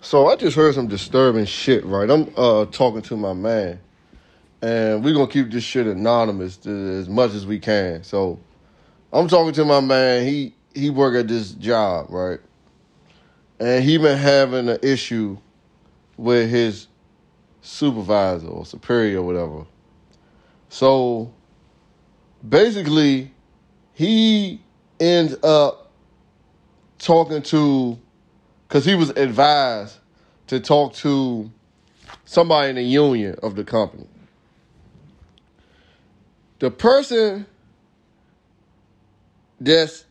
So I just heard some disturbing shit, right? I'm uh talking to my man, and we're gonna keep this shit anonymous to, as much as we can. So I'm talking to my man. He he work at this job, right? And he been having an issue with his supervisor or superior or whatever. So basically, he ends up talking to because he was advised to talk to somebody in the union of the company. The person that's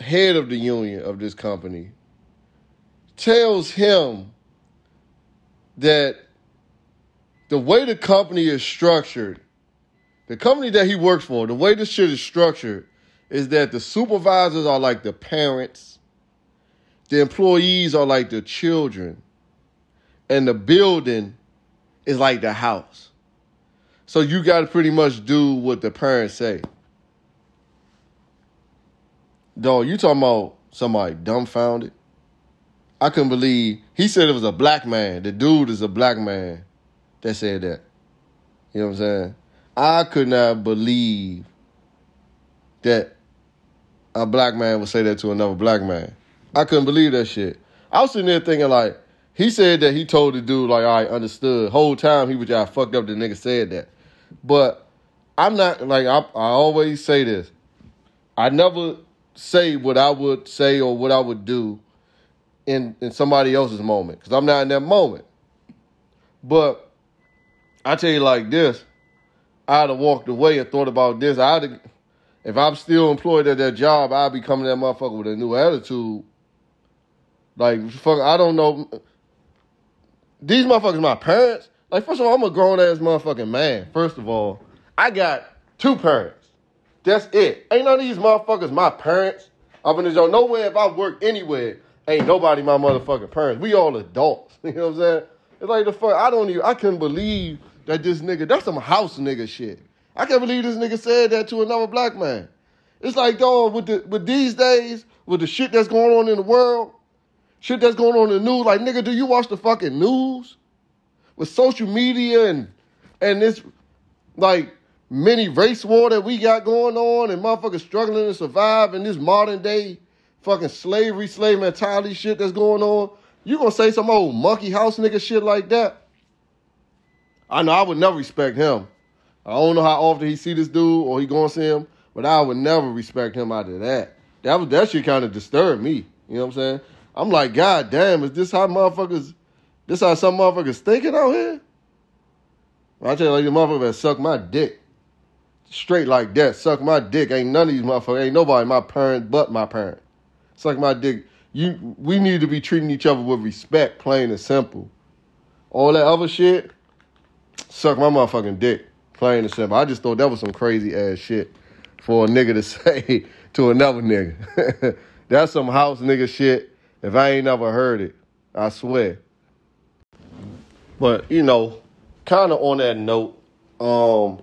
head of the union of this company tells him that the way the company is structured, the company that he works for, the way this shit is structured is that the supervisors are like the parents the employees are like the children, and the building is like the house. So you got to pretty much do what the parents say. Dog, you talking about somebody dumbfounded? I couldn't believe he said it was a black man. The dude is a black man that said that. You know what I'm saying? I could not believe that a black man would say that to another black man. I couldn't believe that shit. I was sitting there thinking like, he said that he told the dude like, I understood. Whole time he was just fucked up. The nigga said that, but I'm not like I, I always say this. I never say what I would say or what I would do in in somebody else's moment because I'm not in that moment. But I tell you like this, I'd have walked away and thought about this. I'd if I'm still employed at that job, I'd be coming that motherfucker with a new attitude like, fuck, I don't know. These motherfuckers, my parents. Like, first of all, I'm a grown ass motherfucking man. First of all, I got two parents. That's it. Ain't none of these motherfuckers my parents. Up in the zone. Nowhere if I work anywhere, ain't nobody my motherfucking parents. We all adults. You know what I'm saying? It's like the fuck. I don't even. I couldn't believe that this nigga. That's some house nigga shit. I can't believe this nigga said that to another black man. It's like dog with the with these days with the shit that's going on in the world shit that's going on in the news. Like, nigga, do you watch the fucking news? With social media and and this like mini race war that we got going on and motherfuckers struggling to survive in this modern day fucking slavery, slave mentality shit that's going on. You gonna say some old monkey house nigga shit like that? I know I would never respect him. I don't know how often he see this dude or he gonna see him, but I would never respect him out of that. That was that shit kind of disturbed me. You know what I'm saying? I'm like, God damn, is this how motherfuckers, this how some motherfuckers thinking out here? I tell you, like, the motherfucker that suck my dick. Straight like that, suck my dick. Ain't none of these motherfuckers, ain't nobody my parent but my parent. Suck my dick. You, we need to be treating each other with respect, plain and simple. All that other shit, suck my motherfucking dick, plain and simple. I just thought that was some crazy ass shit for a nigga to say to another nigga. That's some house nigga shit if I ain't never heard it, I swear. But you know, kind of on that note, um,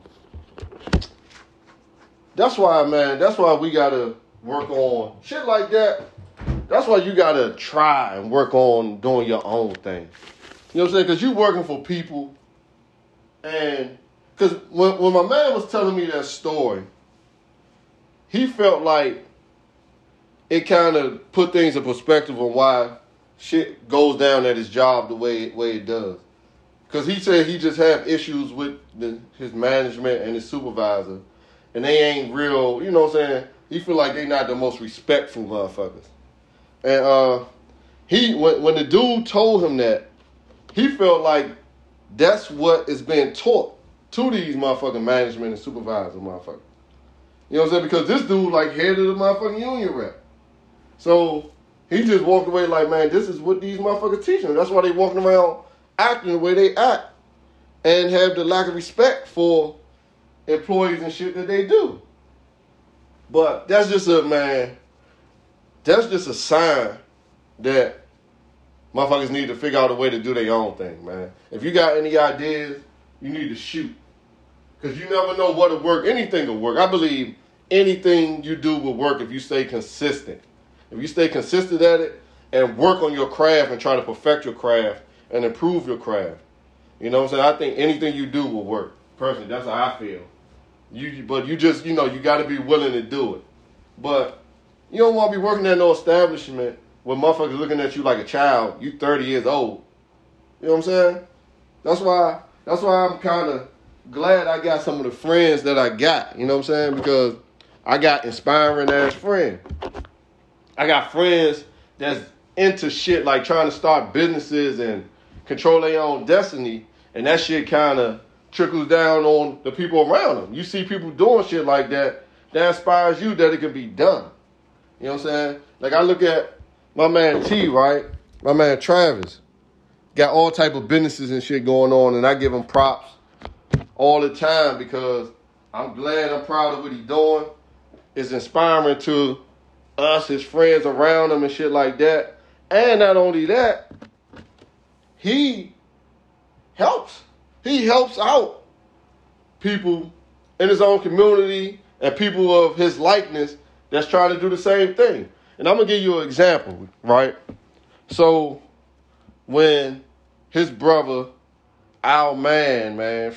that's why, man. That's why we gotta work on shit like that. That's why you gotta try and work on doing your own thing. You know what I'm saying? Because you working for people, and because when when my man was telling me that story, he felt like it kind of put things in perspective on why shit goes down at his job the way way it does. Cause he said he just have issues with the, his management and his supervisor, and they ain't real. You know what I'm saying? He feel like they not the most respectful motherfuckers. And uh, he when when the dude told him that, he felt like that's what is being taught to these motherfucking management and supervisor motherfuckers. You know what I'm saying? Because this dude like head of the motherfucking union rep. So he just walked away like, man, this is what these motherfuckers teaching. That's why they walking around acting the way they act and have the lack of respect for employees and shit that they do. But that's just a man. That's just a sign that motherfuckers need to figure out a way to do their own thing, man. If you got any ideas, you need to shoot. Cause you never know what'll work. Anything will work. I believe anything you do will work if you stay consistent. If you stay consistent at it and work on your craft and try to perfect your craft and improve your craft. You know what I'm saying? I think anything you do will work. Personally, that's how I feel. You, but you just, you know, you got to be willing to do it. But you don't want to be working at no establishment where motherfuckers looking at you like a child. You 30 years old. You know what I'm saying? That's why. That's why I'm kind of glad I got some of the friends that I got. You know what I'm saying? Because I got inspiring ass friends. I got friends that's into shit like trying to start businesses and control their own destiny, and that shit kind of trickles down on the people around them. You see people doing shit like that, that inspires you that it can be done. You know what I'm saying? Like I look at my man T, right? My man Travis got all type of businesses and shit going on, and I give him props all the time because I'm glad, I'm proud of what he's doing. It's inspiring to us, his friends around him, and shit like that. And not only that, he helps. He helps out people in his own community and people of his likeness that's trying to do the same thing. And I'm gonna give you an example, right? So when his brother, Al Man, man,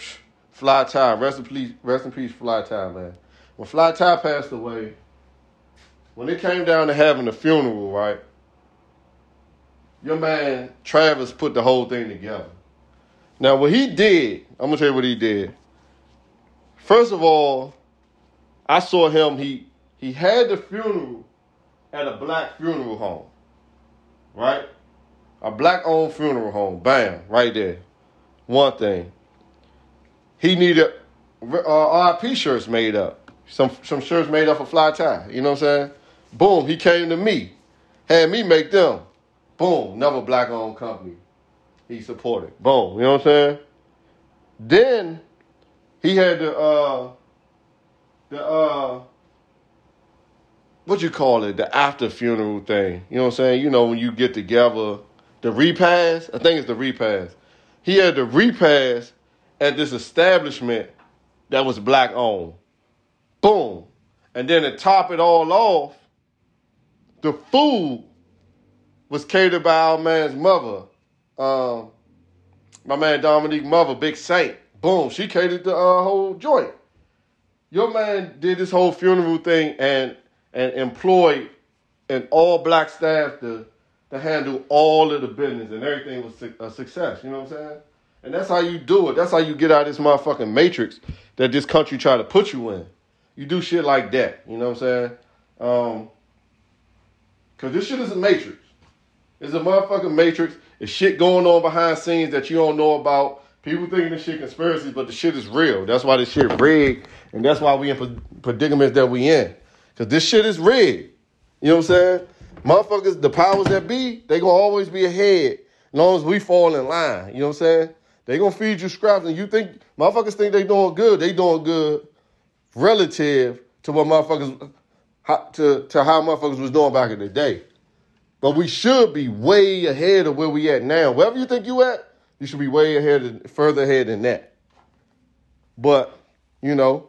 Fly Ty, rest in peace, rest in peace, Fly Ty, man. When Fly Ty passed away, when it came down to having a funeral, right? Your man Travis put the whole thing together. Now, what he did, I'm gonna tell you what he did. First of all, I saw him. He he had the funeral at a black funeral home, right? A black owned funeral home. Bam, right there. One thing. He needed uh, RIP shirts made up. Some some shirts made up for Fly Ty. You know what I'm saying? Boom, he came to me, had me make them. Boom, another black owned company. He supported. Boom, you know what I'm saying? Then he had the uh the uh what you call it, the after funeral thing. You know what I'm saying? You know when you get together, the repast. I think it's the repast. He had the repast at this establishment that was black owned. Boom. And then to top it all off, the food was catered by our man's mother. Um, my man Dominique mother, Big Saint. Boom, she catered the uh, whole joint. Your man did this whole funeral thing and and employed an all black staff to to handle all of the business and everything was a success. You know what I'm saying? And that's how you do it. That's how you get out of this motherfucking matrix that this country try to put you in. You do shit like that. You know what I'm saying? Um, Cause this shit is a matrix. It's a motherfucking matrix. It's shit going on behind scenes that you don't know about. People thinking this shit conspiracies, but the shit is real. That's why this shit rigged, and that's why we in predicaments that we in. Cause this shit is rigged. You know what I'm saying? Motherfuckers, the powers that be, they gonna always be ahead as long as we fall in line. You know what I'm saying? They gonna feed you scraps, and you think motherfuckers think they doing good. They doing good relative to what motherfuckers to, to how motherfuckers was doing back in the day. But we should be way ahead of where we at now. Wherever you think you at, you should be way ahead, further ahead than that. But you know,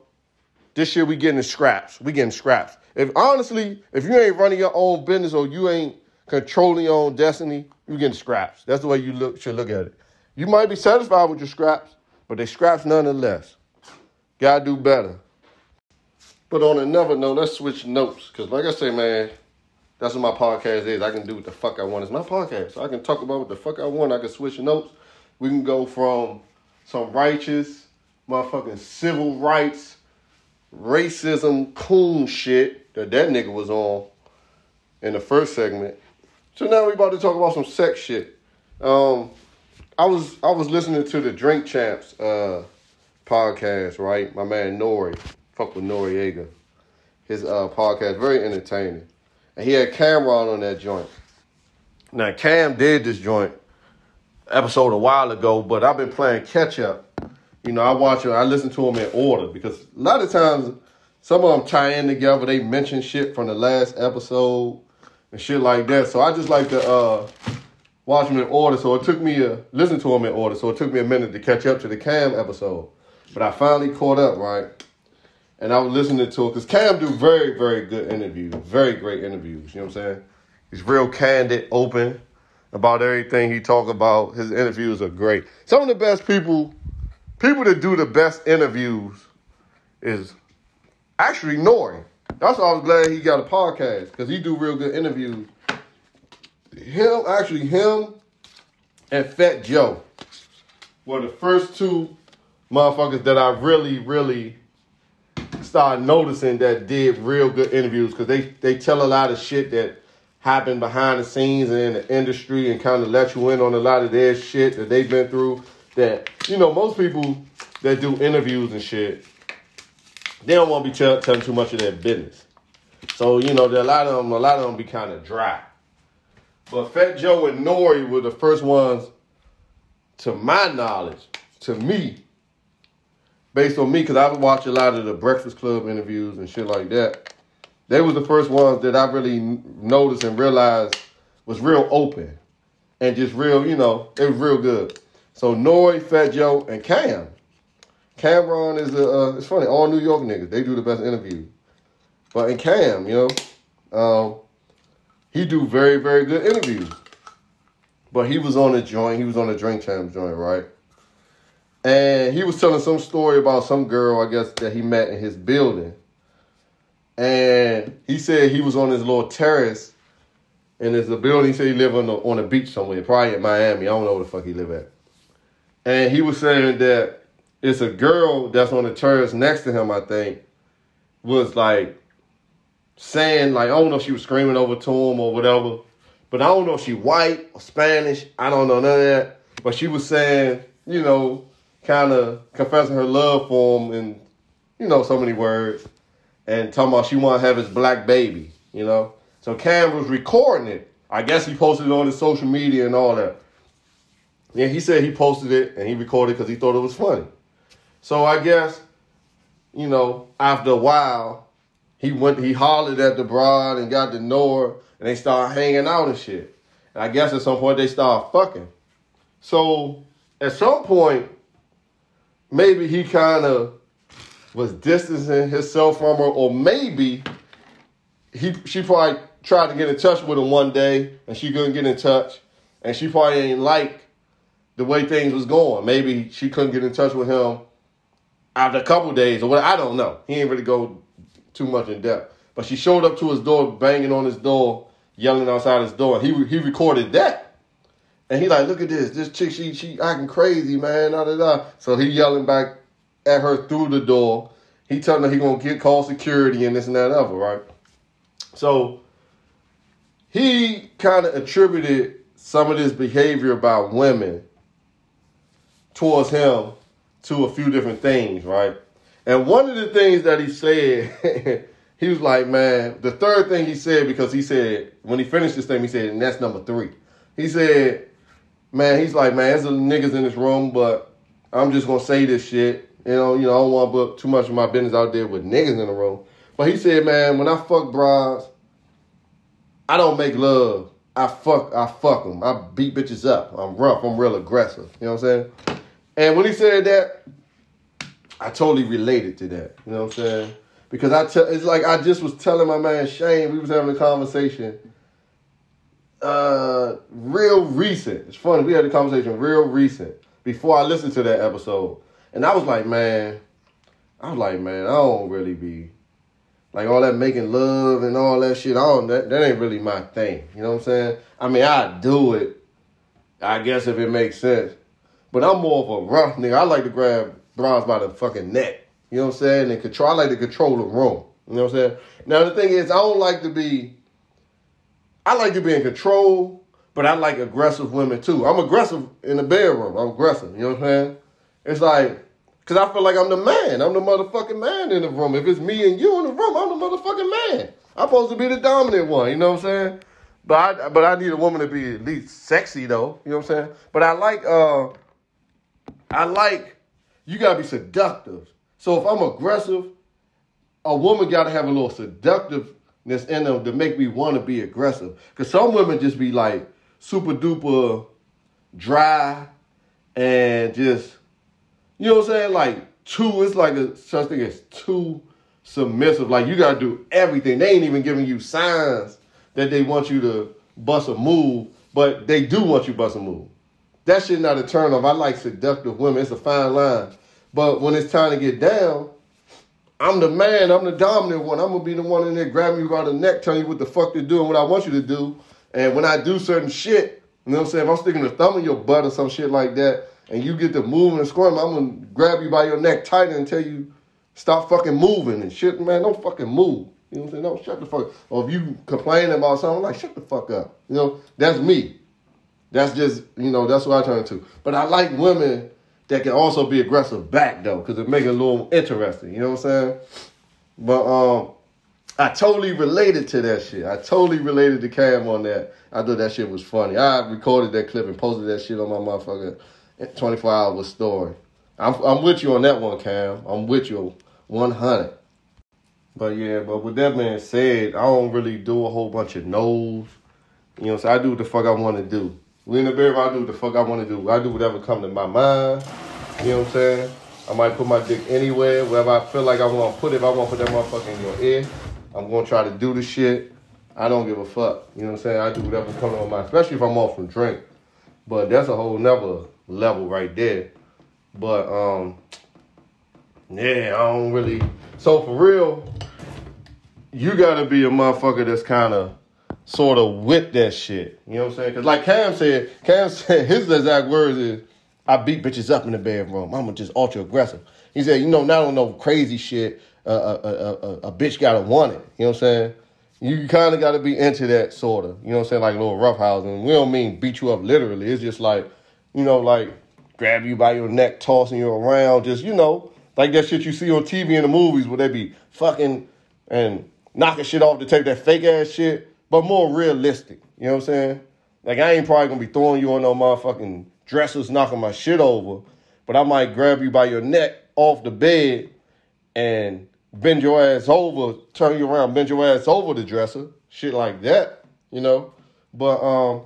this year we getting scraps. We getting scraps. If honestly, if you ain't running your own business or you ain't controlling your own destiny, you getting scraps. That's the way you look should look at it. You might be satisfied with your scraps, but they scraps nonetheless. Gotta do better. But on another note, let's switch notes. Because, like I say, man, that's what my podcast is. I can do what the fuck I want. It's my podcast. So I can talk about what the fuck I want. I can switch notes. We can go from some righteous, motherfucking civil rights, racism, coon shit that that nigga was on in the first segment. So now we about to talk about some sex shit. Um, I was I was listening to the Drink Champs uh, podcast, right? My man Nori fuck with Noreaga. His uh, podcast very entertaining, and he had Cam'ron on that joint. Now Cam did this joint episode a while ago, but I've been playing catch up. You know, I watch it, I listen to them in order because a lot of times some of them tie in together. They mention shit from the last episode and shit like that. So I just like to uh, watch them in order. So it took me a listen to them in order. So it took me a minute to catch up to the Cam episode, but I finally caught up. Right, and I was listening to it because Cam do very, very good interviews, very great interviews. You know what I'm saying? He's real candid, open about everything he talk about. His interviews are great. Some of the best people, people that do the best interviews, is actually Nori. That's why I was glad he got a podcast because he do real good interviews. Him, actually, him and Fat Joe were the first two motherfuckers that I really, really started noticing that did real good interviews because they, they tell a lot of shit that happened behind the scenes and in the industry and kind of let you in on a lot of their shit that they've been through. That, you know, most people that do interviews and shit, they don't want to be tell, telling too much of their business. So, you know, a lot of them, a lot of them be kind of dry. But Fat Joe and Nori were the first ones, to my knowledge, to me, based on me, because I would watch a lot of the Breakfast Club interviews and shit like that. They was the first ones that I really noticed and realized was real open and just real, you know, it was real good. So Noy, Fat Joe, and Cam. Cam'ron is a, uh, it's funny, all New York niggas, they do the best interviews. But in Cam, you know, um, he do very, very good interviews. But he was on a joint, he was on a drink champ joint, right? And he was telling some story about some girl, I guess, that he met in his building. And he said he was on his little terrace and there's a building. He said he lived on the, on a beach somewhere, probably in Miami. I don't know where the fuck he live at. And he was saying that it's a girl that's on the terrace next to him, I think, was like saying, like, I don't know if she was screaming over to him or whatever, but I don't know if she white or Spanish. I don't know none of that. But she was saying, you know, kind of confessing her love for him in, you know, so many words. And talking about she want to have his black baby, you know. So Cam was recording it. I guess he posted it on his social media and all that. Yeah, he said he posted it and he recorded because he thought it was funny. So I guess, you know, after a while, he went he hollered at the broad and got to know her and they started hanging out and shit. And I guess at some point they started fucking. So at some point, maybe he kind of was distancing himself from her, or maybe he she probably tried to get in touch with him one day and she couldn't get in touch, and she probably ain't like the way things was going. Maybe she couldn't get in touch with him after a couple days or what. I don't know. He ain't really go too much in depth, but she showed up to his door, banging on his door, yelling outside his door, he he recorded that. And he like, look at this, this chick, she she acting crazy, man. Da, da, da. So he yelling back at her through the door. He telling her he gonna get call security and this and that other, right? So he kind of attributed some of this behavior about women towards him to a few different things, right? And one of the things that he said, he was like, man, the third thing he said, because he said, when he finished this thing, he said, and that's number three. He said, man, he's like, man, there's a niggas in this room, but I'm just gonna say this shit. You know, you know, I don't want to put too much of my business out there with niggas in the room. But he said, man, when I fuck bras, I don't make love. I fuck, I fuck them. I beat bitches up. I'm rough. I'm real aggressive. You know what I'm saying? And when he said that, I totally related to that. You know what I'm saying? Because I tell, it's like I just was telling my man Shane, we was having a conversation. Uh, real recent. It's funny. We had a conversation real recent before I listened to that episode. And I was like, man, I was like, man, I don't really be like all that making love and all that shit. I don't that, that ain't really my thing. You know what I'm saying? I mean, I do it, I guess if it makes sense. But I'm more of a rough nigga. I like to grab bras by the fucking neck. You know what I'm saying? And control I like to control the room. You know what I'm saying? Now the thing is I don't like to be I like to be in control, but I like aggressive women too. I'm aggressive in the bedroom. I'm aggressive. You know what I'm saying? It's like Cause I feel like I'm the man. I'm the motherfucking man in the room. If it's me and you in the room, I'm the motherfucking man. I'm supposed to be the dominant one. You know what I'm saying? But I, but I need a woman to be at least sexy though. You know what I'm saying? But I like uh, I like you gotta be seductive. So if I'm aggressive, a woman gotta have a little seductiveness in them to make me want to be aggressive. Cause some women just be like super duper dry and just you know what I'm saying? Like too, it's like a such thing as too submissive. Like you gotta do everything. They ain't even giving you signs that they want you to bust a move, but they do want you bust a move. That shit not a turn off. I like seductive women. It's a fine line. But when it's time to get down, I'm the man. I'm the dominant one. I'm gonna be the one in there grabbing you by the neck, telling you what the fuck to do and what I want you to do. And when I do certain shit, you know what I'm saying? If I'm sticking a thumb in your butt or some shit like that, and you get to moving and squirming, I'm gonna grab you by your neck tight and tell you stop fucking moving and shit, man. Don't fucking move. You know what I'm saying? No, shut the fuck. Or if you complain about something, like shut the fuck up. You know, that's me. That's just you know that's what I turn to. But I like women that can also be aggressive back though, because it make it a little interesting. You know what I'm saying? But um, I totally related to that shit. I totally related to Cam on that. I thought that shit was funny. I recorded that clip and posted that shit on my motherfucker 24 hour story. I'm I'm with you on that one, Cam. I'm with you 100. But yeah, but with that being said, I don't really do a whole bunch of no's. You know, so I do what the fuck I want to do. We in the bed, I do what the fuck I want to do. I do whatever come to my mind. You know what I'm saying? I might put my dick anywhere, wherever I feel like I want to put it. If I want to put that motherfucker in your ear, I'm going to try to do the shit. I don't give a fuck. You know what I'm saying? I do whatever comes to my mind, especially if I'm off from drink. But that's a whole nother level right there. But, um, yeah, I don't really. So for real, you gotta be a motherfucker that's kind of sort of with that shit. You know what I'm saying? Because like Cam said, Cam said his exact words is, "I beat bitches up in the bedroom. I'm just ultra aggressive." He said, "You know, not on no crazy shit. A, uh, uh, a bitch gotta want it. You know what I'm saying?" You kind of got to be into that sort of, you know what I'm saying, like a little roughhousing. We don't mean beat you up literally. It's just like, you know, like grab you by your neck, tossing you around, just, you know, like that shit you see on TV in the movies where they be fucking and knocking shit off to take that fake ass shit but more realistic. You know what I'm saying? Like I ain't probably gonna be throwing you on no motherfucking dressers knocking my shit over, but I might grab you by your neck off the bed and bend your ass over, turn you around, bend your ass over the dresser, shit like that, you know. But um,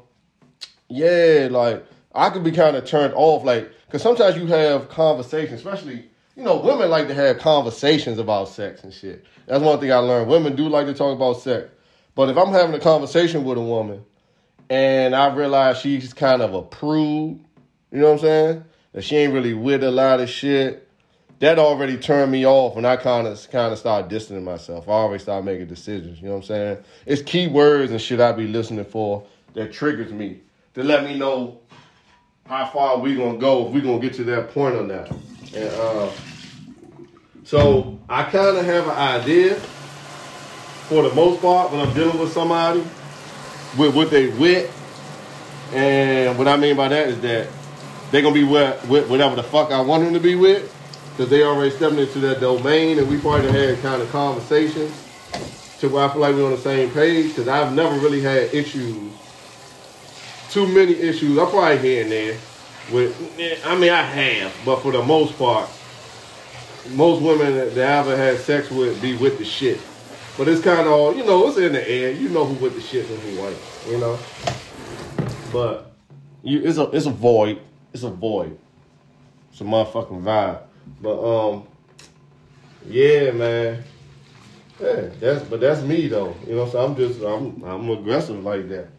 yeah, like I could be kind of turned off, like, cause sometimes you have conversations, especially you know, women like to have conversations about sex and shit. That's one thing I learned. Women do like to talk about sex. But if I'm having a conversation with a woman and I realize she's kind of a prude, you know what I'm saying? That she ain't really with a lot of shit, that already turned me off and I kind of kind of start distancing myself. I always start making decisions, you know what I'm saying? It's key words and shit I be listening for that triggers me to let me know how far we gonna go if we gonna get to that point or not. And uh, so I kind of have an idea for the most part, when I'm dealing with somebody, with what they with, and what I mean by that is that they're gonna be with, with whatever the fuck I want them to be with, because they already stepping into that domain, and we probably had kind of conversations to where I feel like we're on the same page. Because I've never really had issues, too many issues. I'm probably here and there with. I mean, I have, but for the most part, most women that I ever had sex with be with the shit. But it's kind of you know, it's in the air. You know who with the shit and who ain't, you know. But you, it's a it's a void. It's a void. It's a motherfucking vibe. But um, yeah, man. Yeah, that's but that's me though. You know, so I'm just I'm I'm aggressive like that.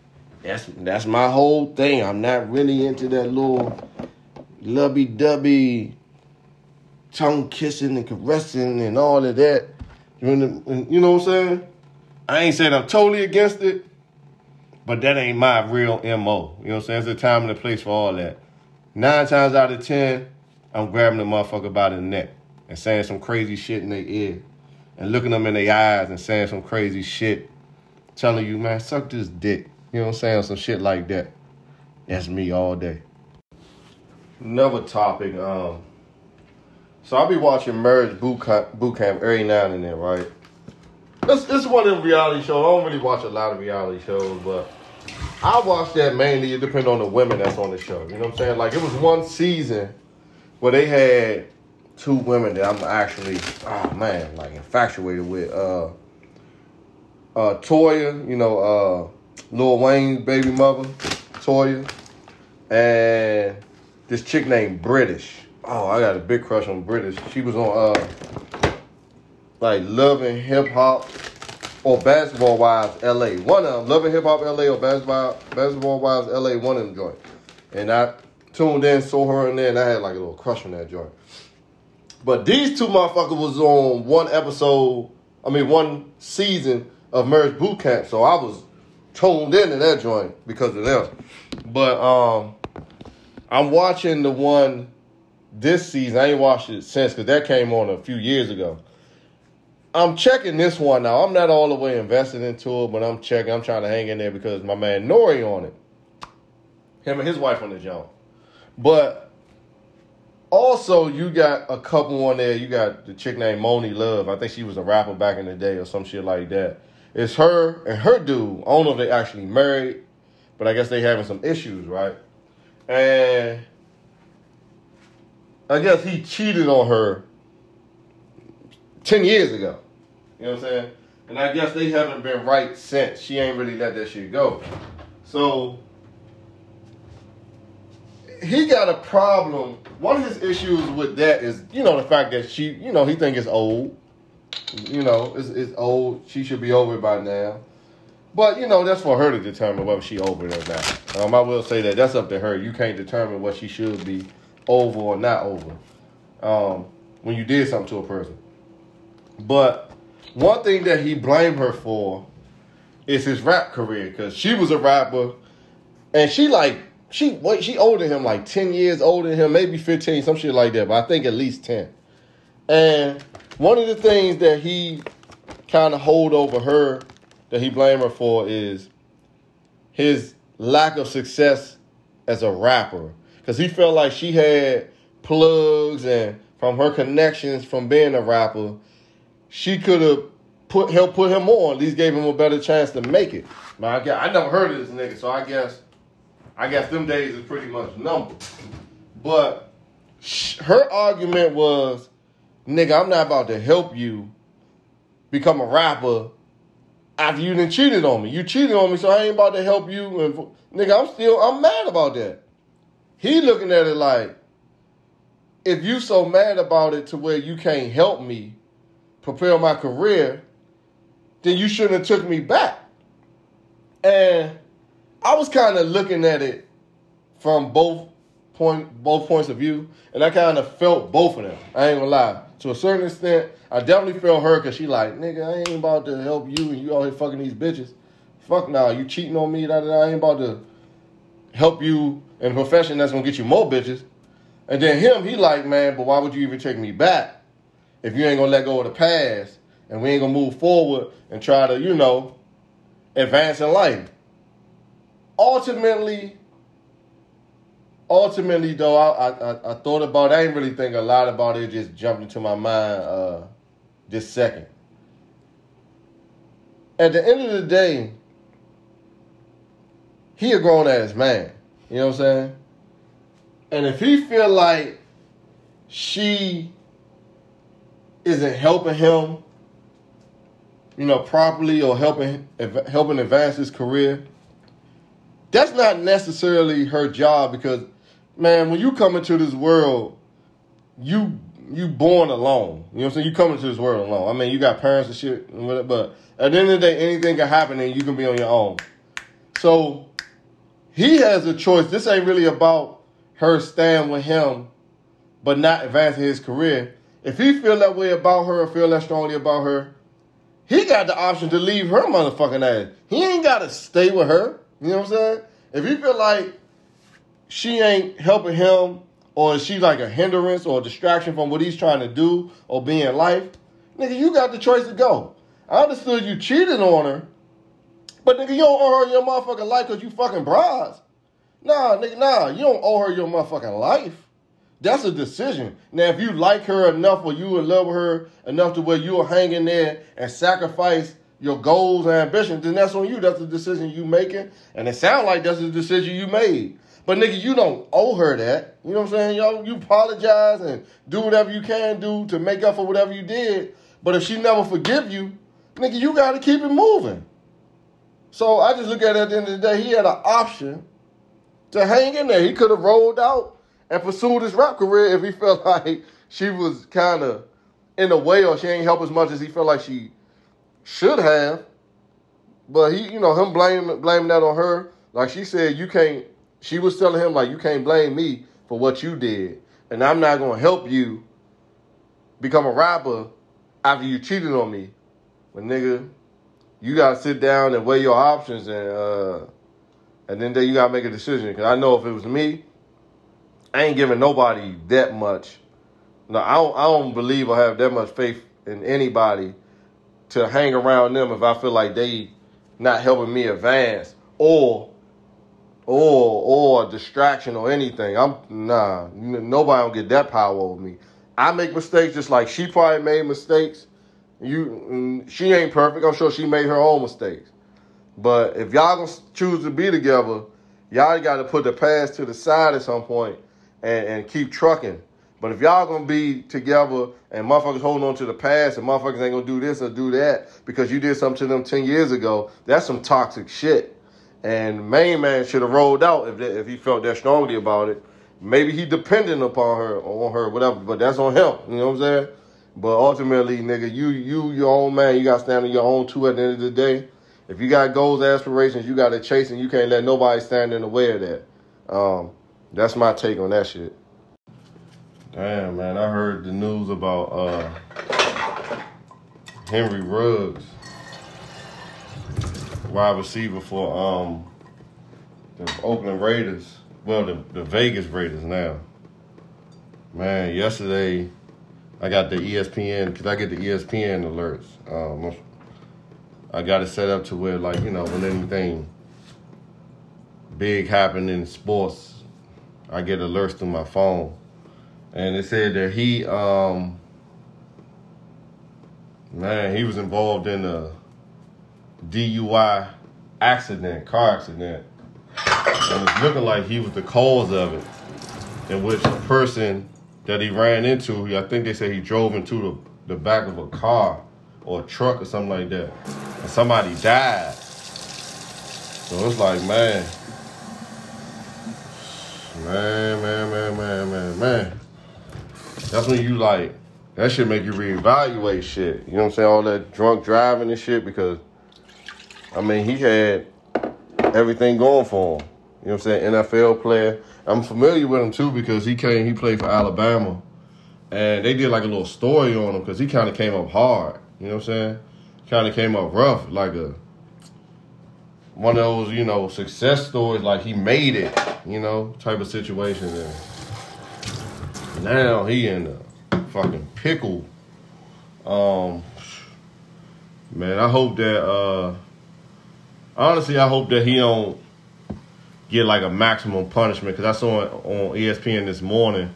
That's that's my whole thing. I'm not really into that little lovey dovey tongue kissing and caressing and all of that. You know what I'm saying? I ain't saying I'm totally against it, but that ain't my real MO. You know what I'm saying? There's a time and a place for all that. Nine times out of ten, I'm grabbing the motherfucker by the neck and saying some crazy shit in their ear and looking them in their eyes and saying some crazy shit, telling you, man, suck this dick. You know what I'm saying? Some shit like that. That's me all day. Another topic, um, so I'll be watching Marriage Boot Camp, boot camp every now and then, right? It's, it's one of them reality shows. I don't really watch a lot of reality shows, but I watch that mainly. It depends on the women that's on the show. You know what I'm saying? Like it was one season where they had two women that I'm actually, oh man, like infatuated with. Uh, uh, Toya, you know, uh, Lil Wayne's baby mother, Toya, and this chick named Brittish. Oh, I got a big crush on Brittish. She was on uh like loving Hip Hop or Basketball wise LA. One of them, Love and Hip Hop LA or Basketball Basketball Wives LA. One of them joint. And I tuned in, saw her in there, and I had like a little crush on that joint. But these two motherfuckers was on one episode. I mean, one season of Marriage Boot Camp. So I was tuned into that joint because of them. But um, I'm watching the one this season. I ain't watched it since because that came on a few years ago. I'm checking this one now. I'm not all the way invested into it, but I'm checking. I'm trying to hang in there because my man Nori on it. Him and his wife on the jump. But also you got a couple on there. You got the chick named Moni Love. I think she was a rapper back in the day or some shit like that. It's her and her dude. I don't know if they actually married, but I guess they having some issues, right? And I guess he cheated on her 10 years ago. You know what I'm saying? And I guess they haven't been right since. She ain't really let that shit go. So he got a problem. One of his issues with that is, you know, the fact that she, you know, he think it's old. You know, it's, it's old. She should be over it by now. But you know, that's for her to determine whether she over it or not. Um, I will say that that's up to her. You can't determine what she should be over or not over um, when you did something to a person. But one thing that he blamed her for is his rap career because she was a rapper, and she like she wait she older than him like ten years older than him, maybe fifteen, some shit like that. But I think at least ten. And one of the things that he kind of hold over her that he blamed her for is his lack of success as a rapper because he felt like she had plugs and from her connections from being a rapper, she could have put helped put him on. At least gave him a better chance to make it. But I, guess, I never heard of this nigga, so I guess I guess them days is pretty much numbered. But her argument was, nigga, I'm not about to help you become a rapper after you done cheated on me. You cheated on me, so I ain't about to help you. And nigga, I'm still I'm mad about that. He looking at it like, if you so mad about it to where you can't help me propel my career, then you shouldn't have took me back. And I was kind of looking at it from both point both points of view, and I kind of felt both of them. I ain't gonna lie. To a certain extent, I definitely felt her because she like, nigga, I ain't about to help you, and you out here fucking these bitches. Fuck nah, you cheating on me. Da, da, da. I ain't about to help you in a profession that's gonna get you more bitches. And then him, he like, man, but why would you even take me back if you ain't gonna let go of the past and we ain't gonna move forward and try to, you know, advance in life? Ultimately, ultimately though, I, I I thought about. It. I ain't really think a lot about it. it just jumped into my mind uh, this second. At the end of the day, he a grown ass man. You know what I'm saying? And if he feel like she isn't helping him, you know, properly or helping helping advance his career, that's not necessarily her job because, man, when you come into this world, you you born alone. You know what I'm saying? You come into this world alone. I mean, you got parents and shit, but at the end of the day, anything can happen and you can be on your own. So he has a choice. This ain't really about her staying with him, but not advancing his career. If he feel that way about her or feel that strongly about her, he got the option to leave her motherfucking ass. He ain't got to stay with her. You know what I'm saying? If he feel like she ain't helping him or is she like a hindrance or a distraction from what he's trying to do or be in life, nigga, you got the choice to go. I understood you cheated on her, but nigga, you don't owe her your motherfucking life because you fucking bras. Nah, nigga, nah, you don't owe her your motherfucking life. That's a decision. Now, if you like her enough or you in love with her enough to where you'll hang in there and sacrifice your goals and ambitions, then that's on you. That's the decision you making. And it sounds like that's the decision you made. But nigga, you don't owe her that. You know what I'm saying? Yo, you apologize and do whatever you can do to make up for whatever you did. But if she never forgive you, nigga, you gotta keep it moving. So I just look at it at the end of the day, he had an option to hang in there. He could have rolled out and pursued his rap career if he felt like she was kind of in the way or she ain't help as much as he felt like she should have. but he, you know, him blaming blaming that on her. Like she said, you can't. She was telling him like, you can't blame me for what you did, and I'm not gonna help you become a rapper after you cheated on me. But nigga, you gotta sit down and weigh your options and uh and then you gotta make a decision. Cause I know if it was me, I ain't giving nobody that much. No, I don't I don't believe or have that much faith in anybody to hang around them if I feel like they not helping me advance or or or a distraction or anything. I'm nah, nobody don't get that power over me. I make mistakes just like she probably made mistakes. You, mm, she ain't perfect. I'm sure she made her own mistakes. But if y'all gonna choose to be together, y'all got to put the past to the side at some point and, and keep trucking. But if y'all gonna be together and motherfuckers holding on to the past and motherfuckers ain't gonna do this or do that because you did something to them ten years ago, that's some toxic shit. And main man should have rolled out if if he felt that strongly about it. Maybe he dependent upon her, or on her, whatever. But that's on him. You know what I'm saying? But ultimately, nigga, you you your own man. You got to stand on your own too. At the end of the day, if you got goals, aspirations, you got to chase, and you can't let nobody stand in the way of that. Um, that's my take on that shit. Damn, man, I heard the news about uh, Henry Ruggs, wide receiver for um, the Oakland Raiders. Well, the, the Vegas Raiders now. Man, yesterday I got the ESPN because I get the ESPN alerts. Um, I got it set up to where, like, you know, when anything big happen in sports, I get alerts through my phone. And it said that he, um, man, he was involved in a DUI accident, car accident. And it's looking like he was the cause of it, in which the person that he ran into, I think they said he drove into the, the back of a car or a truck or something like that. And somebody died. So it's like, man. Man, man, man, man, man, man. That's when you like, that should make you reevaluate shit. You know what I'm saying? All that drunk driving and shit because, I mean, he had everything going for him. You know what I'm saying? NFL player. I'm familiar with him too because he came, he played for Alabama. And they did like a little story on him because he kind of came up hard. You know what I'm saying? Kind of came up rough, like a one of those, you know, success stories, like he made it, you know, type of situation. And now he in a fucking pickle. Um, man, I hope that. uh Honestly, I hope that he don't get like a maximum punishment because I saw on ESPN this morning.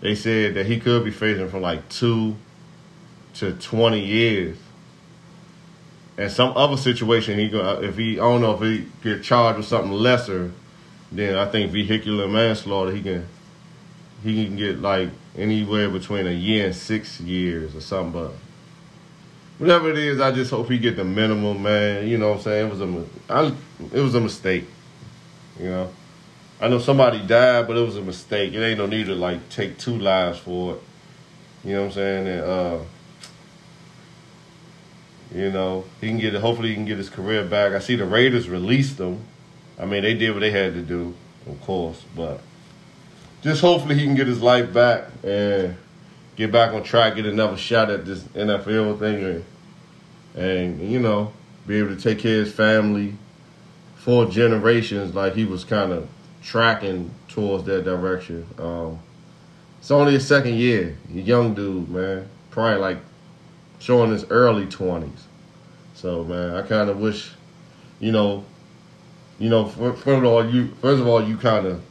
They said that he could be facing from like two to twenty years. And some other situation, he if he I don't know if he get charged with something lesser, then I think vehicular manslaughter he can he can get like anywhere between a year and six years or something. But whatever it is, I just hope he get the minimum, man. You know what I'm saying? It was a I, it was a mistake. You know, I know somebody died, but it was a mistake. It ain't no need to like take two lives for it. You know what I'm saying? And uh, you know, he can get. Hopefully, he can get his career back. I see the Raiders released him. I mean, they did what they had to do, of course, but just hopefully he can get his life back and get back on track, get another shot at this NFL thing, and, and you know, be able to take care of his family for generations, like he was kind of tracking towards that direction. Um, it's only his second year. Young dude, man. Probably like showing his early twenties. So man, I kind of wish, you know, you know, first of all, you first of all, you kind of,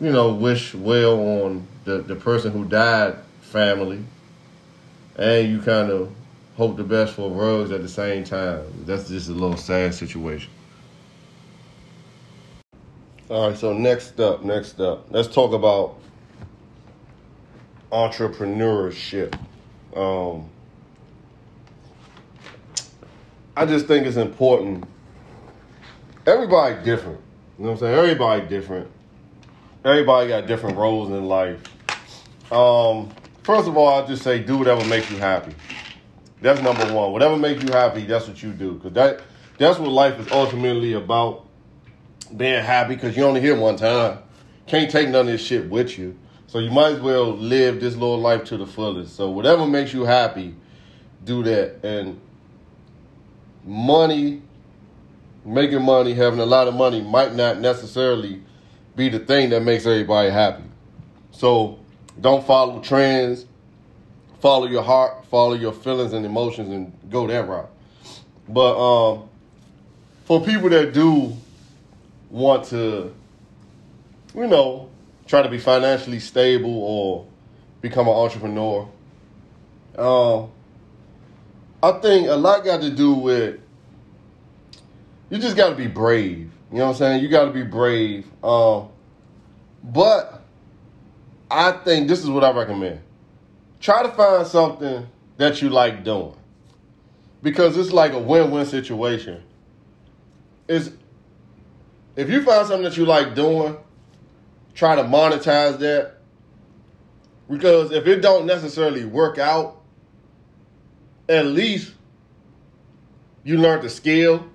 you know, wish well on the the person who died family, and you kind of hope the best for Ruggs at the same time. That's just a little sad situation. All right, so next up, next up, let's talk about entrepreneurship. Um, I just think it's important. Everybody different. You know what I'm saying? Everybody different. Everybody got different roles in life. Um, first of all, I'll just say do whatever makes you happy. That's number one. Whatever makes you happy, that's what you do. Cause that that's what life is ultimately about. Being happy because you only here one time. Can't take none of this shit with you. So you might as well live this little life to the fullest. So whatever makes you happy, do that. And money, making money, having a lot of money might not necessarily be the thing that makes everybody happy. So don't follow trends. Follow your heart, follow your feelings and emotions, and go that route. But um, for people that do want to, you know, try to be financially stable or become an entrepreneur, um, I think a lot got to do with you just got to be brave. You know what I'm saying? You got to be brave. Um, but I think this is what I recommend. Try to find something that you like doing. Because it's like a win-win situation. Is if you find something that you like doing, try to monetize that. Because if it don't necessarily work out, at least you learned the skill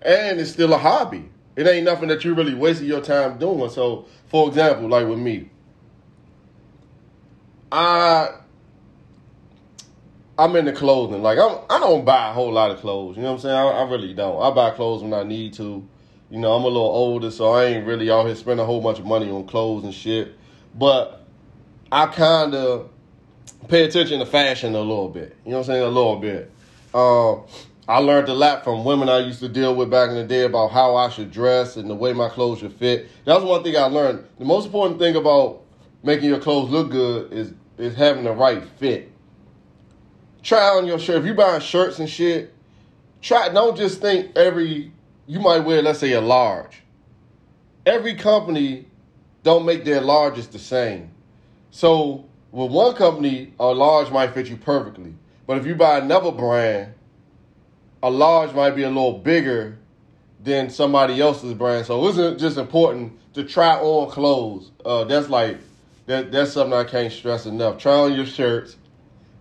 and it's still a hobby. It ain't nothing that you really wasted your time doing. So, for example, like with me, I I'm into clothing. Like I'm I don't buy a whole lot of clothes. You know what I'm saying? I, I really don't. I buy clothes when I need to. You know, I'm a little older, so I ain't really out here spending a whole bunch of money on clothes and shit. But I kind of pay attention to fashion a little bit. You know what I'm saying? A little bit. Um, I learned a lot from women I used to deal with back in the day about how I should dress and the way my clothes should fit. That's one thing I learned. The most important thing about making your clothes look good is is having the right fit. Try on your shirt. If you buying shirts and shit, try don't just think every you might wear, let's say a large. Every company don't make their largest the same. So with one company, a large might fit you perfectly. But if you buy another brand, a large might be a little bigger than somebody else's brand. So it isn't just important to try on clothes. Uh, that's like that. That's something I can't stress enough. Try on your shirts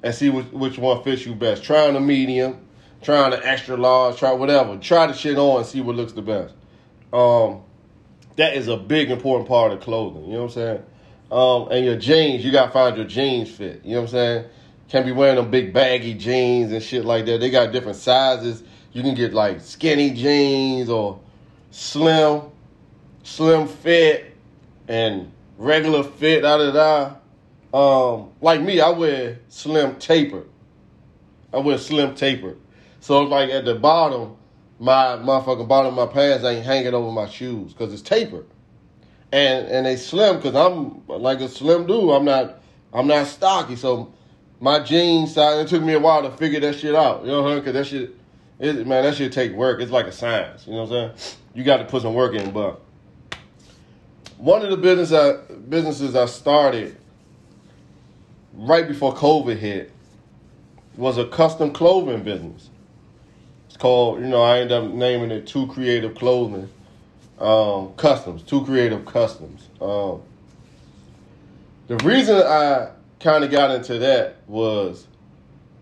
and see which, which one fits you best. Try on a medium, try on an extra large, try whatever. Try the shit on and see what looks the best. Um, that is a big important part of clothing. You know what I'm saying? Um, and your jeans, you gotta find your jeans fit. You know what I'm saying? Can't be wearing them big baggy jeans and shit like that. They got different sizes. You can get like skinny jeans or slim, slim fit and regular fit, da da da. Um, like me, I wear slim taper. I wear slim taper. So like at the bottom, my motherfucking bottom of my pants ain't hanging over my shoes because it's tapered and and they slim because I'm like a slim dude. I'm not I'm not stocky, so my jeans size. It took me a while to figure that shit out. You know what I'm saying? Because that shit, it, man, that shit take work. It's like a science. You know what I'm saying? You got to put some work in. But one of the business I, businesses I started right before COVID hit was a custom clothing business. It's called, you know, I ended up naming it Two Creative Clothing um, Customs, Two Creative Customs. Um, the reason I kind of got into that was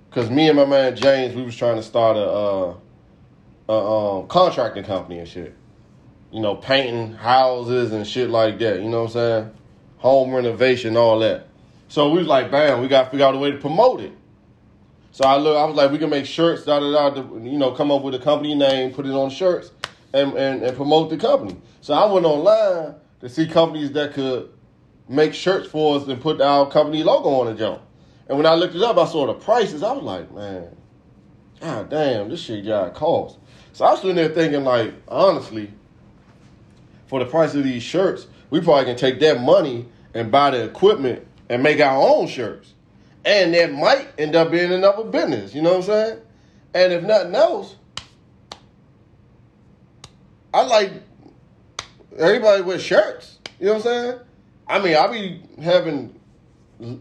because me and my man James, we was trying to start a, uh, a um, contracting company and shit. You know, painting houses and shit like that. You know what I'm saying? Home renovation, all that. So we was like, bam, we got to figure out a way to promote it. So I look, I was like, we can make shirts, da da da. You know, come up with a company name, put it on shirts, and, and, and promote the company. So I went online to see companies that could make shirts for us and put our company logo on the jump. And when I looked it up, I saw the prices. I was like, man, god damn, this shit got cost. So I was sitting there thinking, like, honestly, for the price of these shirts, we probably can take that money and buy the equipment and make our own shirts. And that might end up being another business, you know what I'm saying? And if nothing else, I like everybody wear shirts. You know what I'm saying? I mean, I'll be having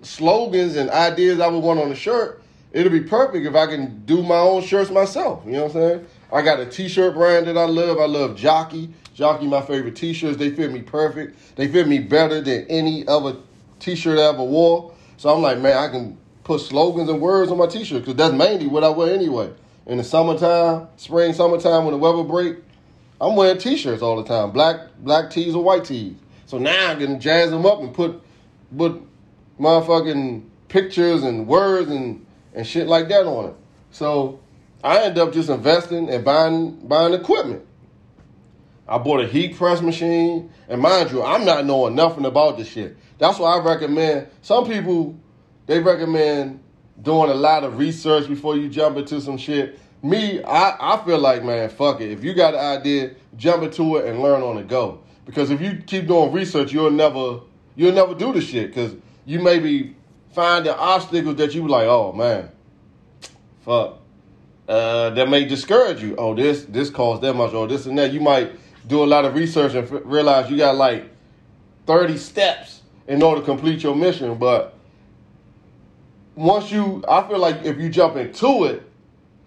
slogans and ideas I would want on a shirt. It'll be perfect if I can do my own shirts myself. You know what I'm saying? I got a t-shirt brand that I love. I love Jockey. Jockey, my favorite t-shirts. They fit me perfect. They fit me better than any other t-shirt I ever wore. So I'm like, man, I can put slogans and words on my t-shirt because that's mainly what I wear anyway. In the summertime, spring, summertime, when the weather break, I'm wearing t-shirts all the time, black black tees or white tees. So now I can jazz them up and put put motherfucking pictures and words and and shit like that on it. So I end up just investing and buying buying equipment. I bought a heat press machine, and mind you, I'm not knowing nothing about this shit. That's why I recommend some people they recommend doing a lot of research before you jump into some shit. Me, I, I feel like, man, fuck it. If you got an idea, jump into it and learn on the go. Because if you keep doing research, you'll never you'll never do the shit. Because you maybe find the obstacles that you be like, oh man, fuck. Uh, that may discourage you. Oh, this this costs that much, or this and that. You might do a lot of research and f- realize you got like thirty steps in order to complete your mission. But once you, I feel like if you jump into it,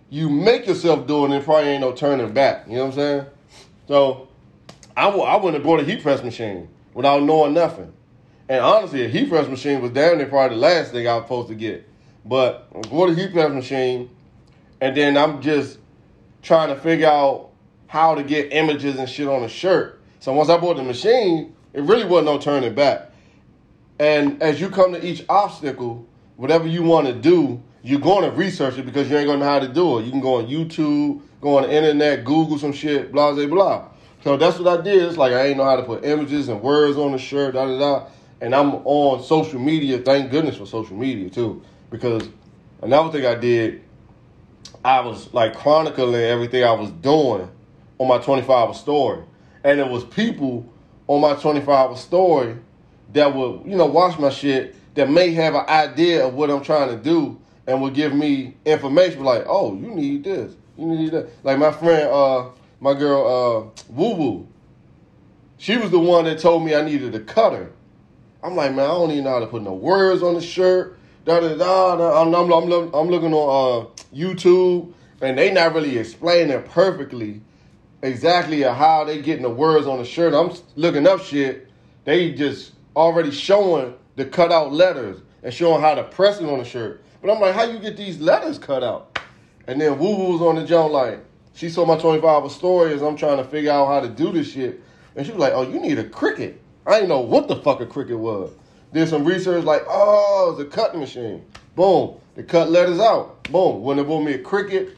you make yourself do it, and probably ain't no turning back. You know what I'm saying? So I, w- I went and bought a heat press machine without knowing nothing. And honestly, a heat press machine was down there probably the last thing I was supposed to get. But I bought a heat press machine, and then I'm just trying to figure out how to get images and shit on a shirt. So once I bought the machine, it really wasn't no turning back. And as you come to each obstacle, whatever you want to do, you're going to research it because you ain't going to know how to do it. You can go on YouTube, go on the internet, Google some shit, blah, blah, blah. So that's what I did. It's like I ain't know how to put images and words on the shirt, da, da, da. And I'm on social media. Thank goodness for social media, too. Because another thing I did, I was like chronicling everything I was doing on my 25 hour story. And it was people on my 25 hour story that would, you know, watch my shit that may have an idea of what I'm trying to do and would give me information like, oh, you need this, you need that. Like my friend, uh, my girl, uh, Woo Woo, she was the one that told me I needed a cutter. I'm like, man, I don't even know how to put no words on the shirt. Da da da. da. I'm, I'm, I'm, I'm looking on uh, YouTube, and they not really explaining it perfectly exactly how they getting the words on the shirt. I'm looking up shit. They just already showing the cutout letters and showing how to press it on the shirt. But I'm like, how you get these letters cut out? And then Woo Woo's on the jump like, she saw my 25 hour story as I'm trying to figure out how to do this shit. And she was like, oh, you need a Cricut. I didn't know what the fuck a Cricut was. Did some research like, oh, it's a cutting machine. Boom. They cut letters out. Boom. When they bought me a Cricut,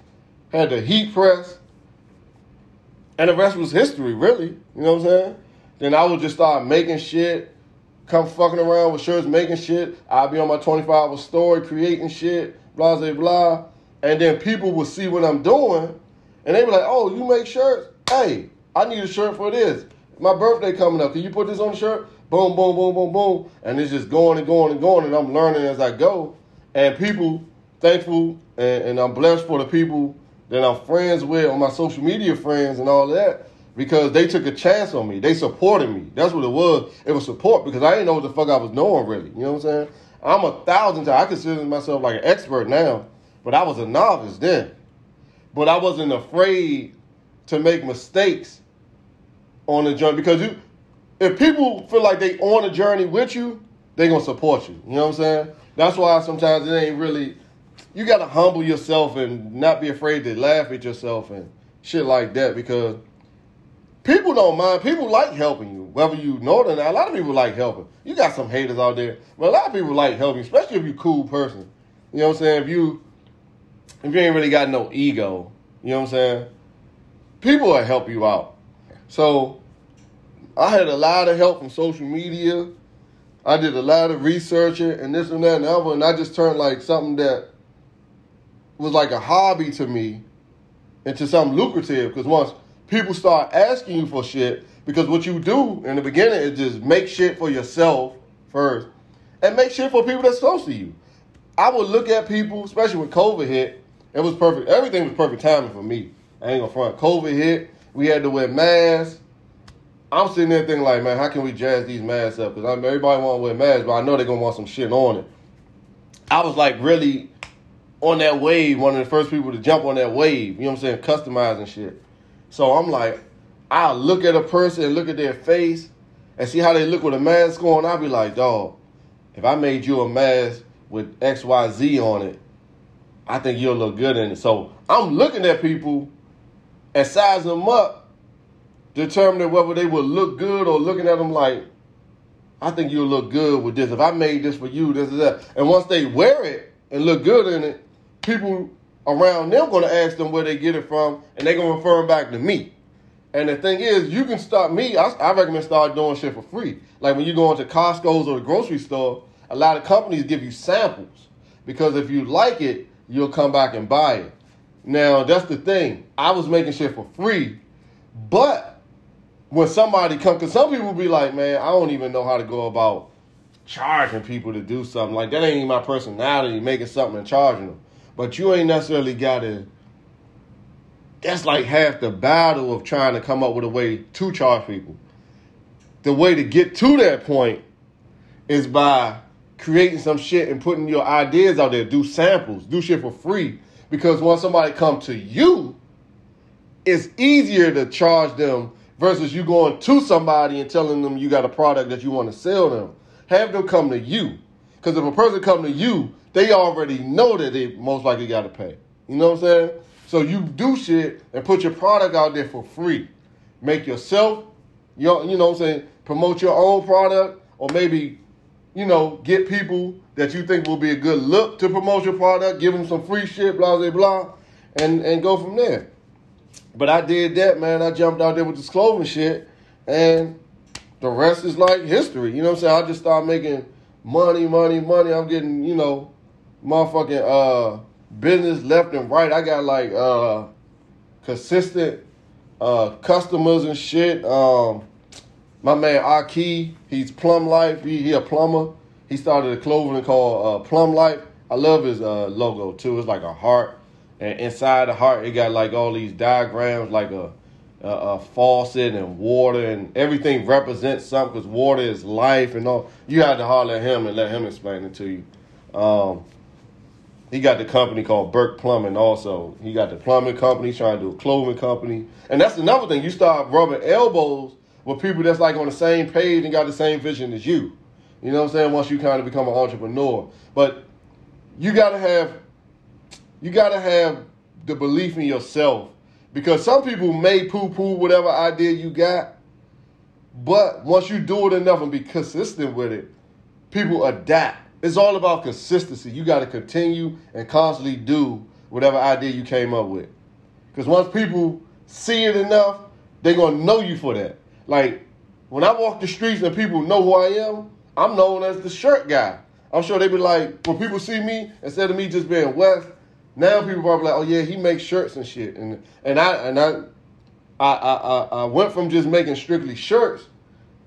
had the heat press. And the rest was history, really. You know what I'm saying? Then I would just start making shit, come fucking around with shirts, making shit. I'd be on my 25 hour story, creating shit, blah, blah, blah. And then people would see what I'm doing, and they'd be like, oh, you make shirts? Hey, I need a shirt for this. My birthday coming up. Can you put this on the shirt? Boom, boom, boom, boom, boom. And it's just going and going and going, and I'm learning as I go. And people, thankful, and, and I'm blessed for the people that I'm friends with on my social media friends and all that because they took a chance on me. They supported me. That's what it was. It was support because I didn't know what the fuck I was doing really. You know what I'm saying? I'm a thousand times. I consider myself like an expert now, but I was a novice then. But I wasn't afraid to make mistakes on the journey because you, if people feel like they on a journey with you, they gonna support you. You know what I'm saying? That's why sometimes it ain't really. You gotta humble yourself and not be afraid to laugh at yourself and shit like that because people don't mind. People like helping you, whether you know it or not. A lot of people like helping. You got some haters out there, but a lot of people like helping, especially if you're a cool person. You know what I'm saying? If you if you ain't really got no ego, you know what I'm saying? People will help you out. So I had a lot of help from social media. I did a lot of researching and this and that and the other, and I just turned like something that was like a hobby to me into something lucrative. Because once people start asking you for shit, because what you do in the beginning is just make shit for yourself first, and make shit for people that's close to you. I would look at people, especially when COVID hit. It was perfect. Everything was perfect timing for me. I ain't gonna front. COVID hit. We had to wear masks. I'm sitting there thinking like, man, how can we jazz these masks up? Because everybody want to wear masks, but I know they're gonna want some shit on it. I was like really on that wave, one of the first people to jump on that wave. You know what I'm saying? Customizing shit. So I'm like, I'll look at a person and look at their face and see how they look with a mask on. I'll be like, dog, if I made you a mask with XYZ on it, I think you'll look good in it. So I'm looking at people and sizing them up, determining whether they will look good or looking at them like, I think you'll look good with this. If I made this for you, this is that. And once they wear it and look good in it, people around them going to ask them where they get it from, and they're going to refer them back to me. And the thing is, you can start me. I, I recommend start doing shit for free. Like when you go into Costco's or the grocery store, a lot of companies give you samples because if you like it, you'll come back and buy it. Now that's the thing. I was making shit for free, but when somebody come, because some people be like, man, I don't even know how to go about charging people to do something like that. Ain't even my personality making something and charging them. But you ain't necessarily got to. That's like half the battle of trying to come up with a way to charge people. The way to get to that point is by creating some shit and putting your ideas out there. Do samples, do shit for free. Because once somebody come to you, it's easier to charge them versus you going to somebody and telling them you got a product that you want to sell them. Have them come to you. Because if a person come to you, they already know that they most likely got to pay. You know what I'm saying? So you do shit and put your product out there for free. Make yourself, you know, what I'm saying, promote your own product or maybe, you know, get people that you think will be a good look to promote your product, give them some free shit, blah, blah, blah, and, and go from there. But I did that, man. I jumped out there with this clothing shit, and the rest is like history. You know what I'm saying? I just started making money, money, money. I'm getting, you know, motherfucking uh business left and right. I got like uh consistent uh customers and shit. Um my man Aki, he's Plum Life. He, he a plumber. He started a clothing called uh, Plum Life. I love his uh, logo too. It's like a heart, and inside the heart it got like all these diagrams, like a a, a faucet and water, and everything represents something because water is life and all. You had to holler at him and let him explain it to you. Um, he got the company called Burke Plumbing also. He got the plumbing company, trying to do a clothing company. And that's another thing. You start rubbing elbows with people that's like on the same page and got the same vision as you. You know what I'm saying? Once you kind of become an entrepreneur. But you gotta have you gotta have the belief in yourself. Because some people may poo-poo whatever idea you got. But once you do it enough and be consistent with it, people adapt it's all about consistency. You got to continue and constantly do whatever idea you came up with. Because once people see it enough, they're going to know you for that. Like, when I walk the streets and people know who I am, I'm known as the shirt guy. I'm sure they be like, when people see me, instead of me just being West, now people are like, oh yeah, he makes shirts and shit. And and I and I I I, I went from just making strictly shirts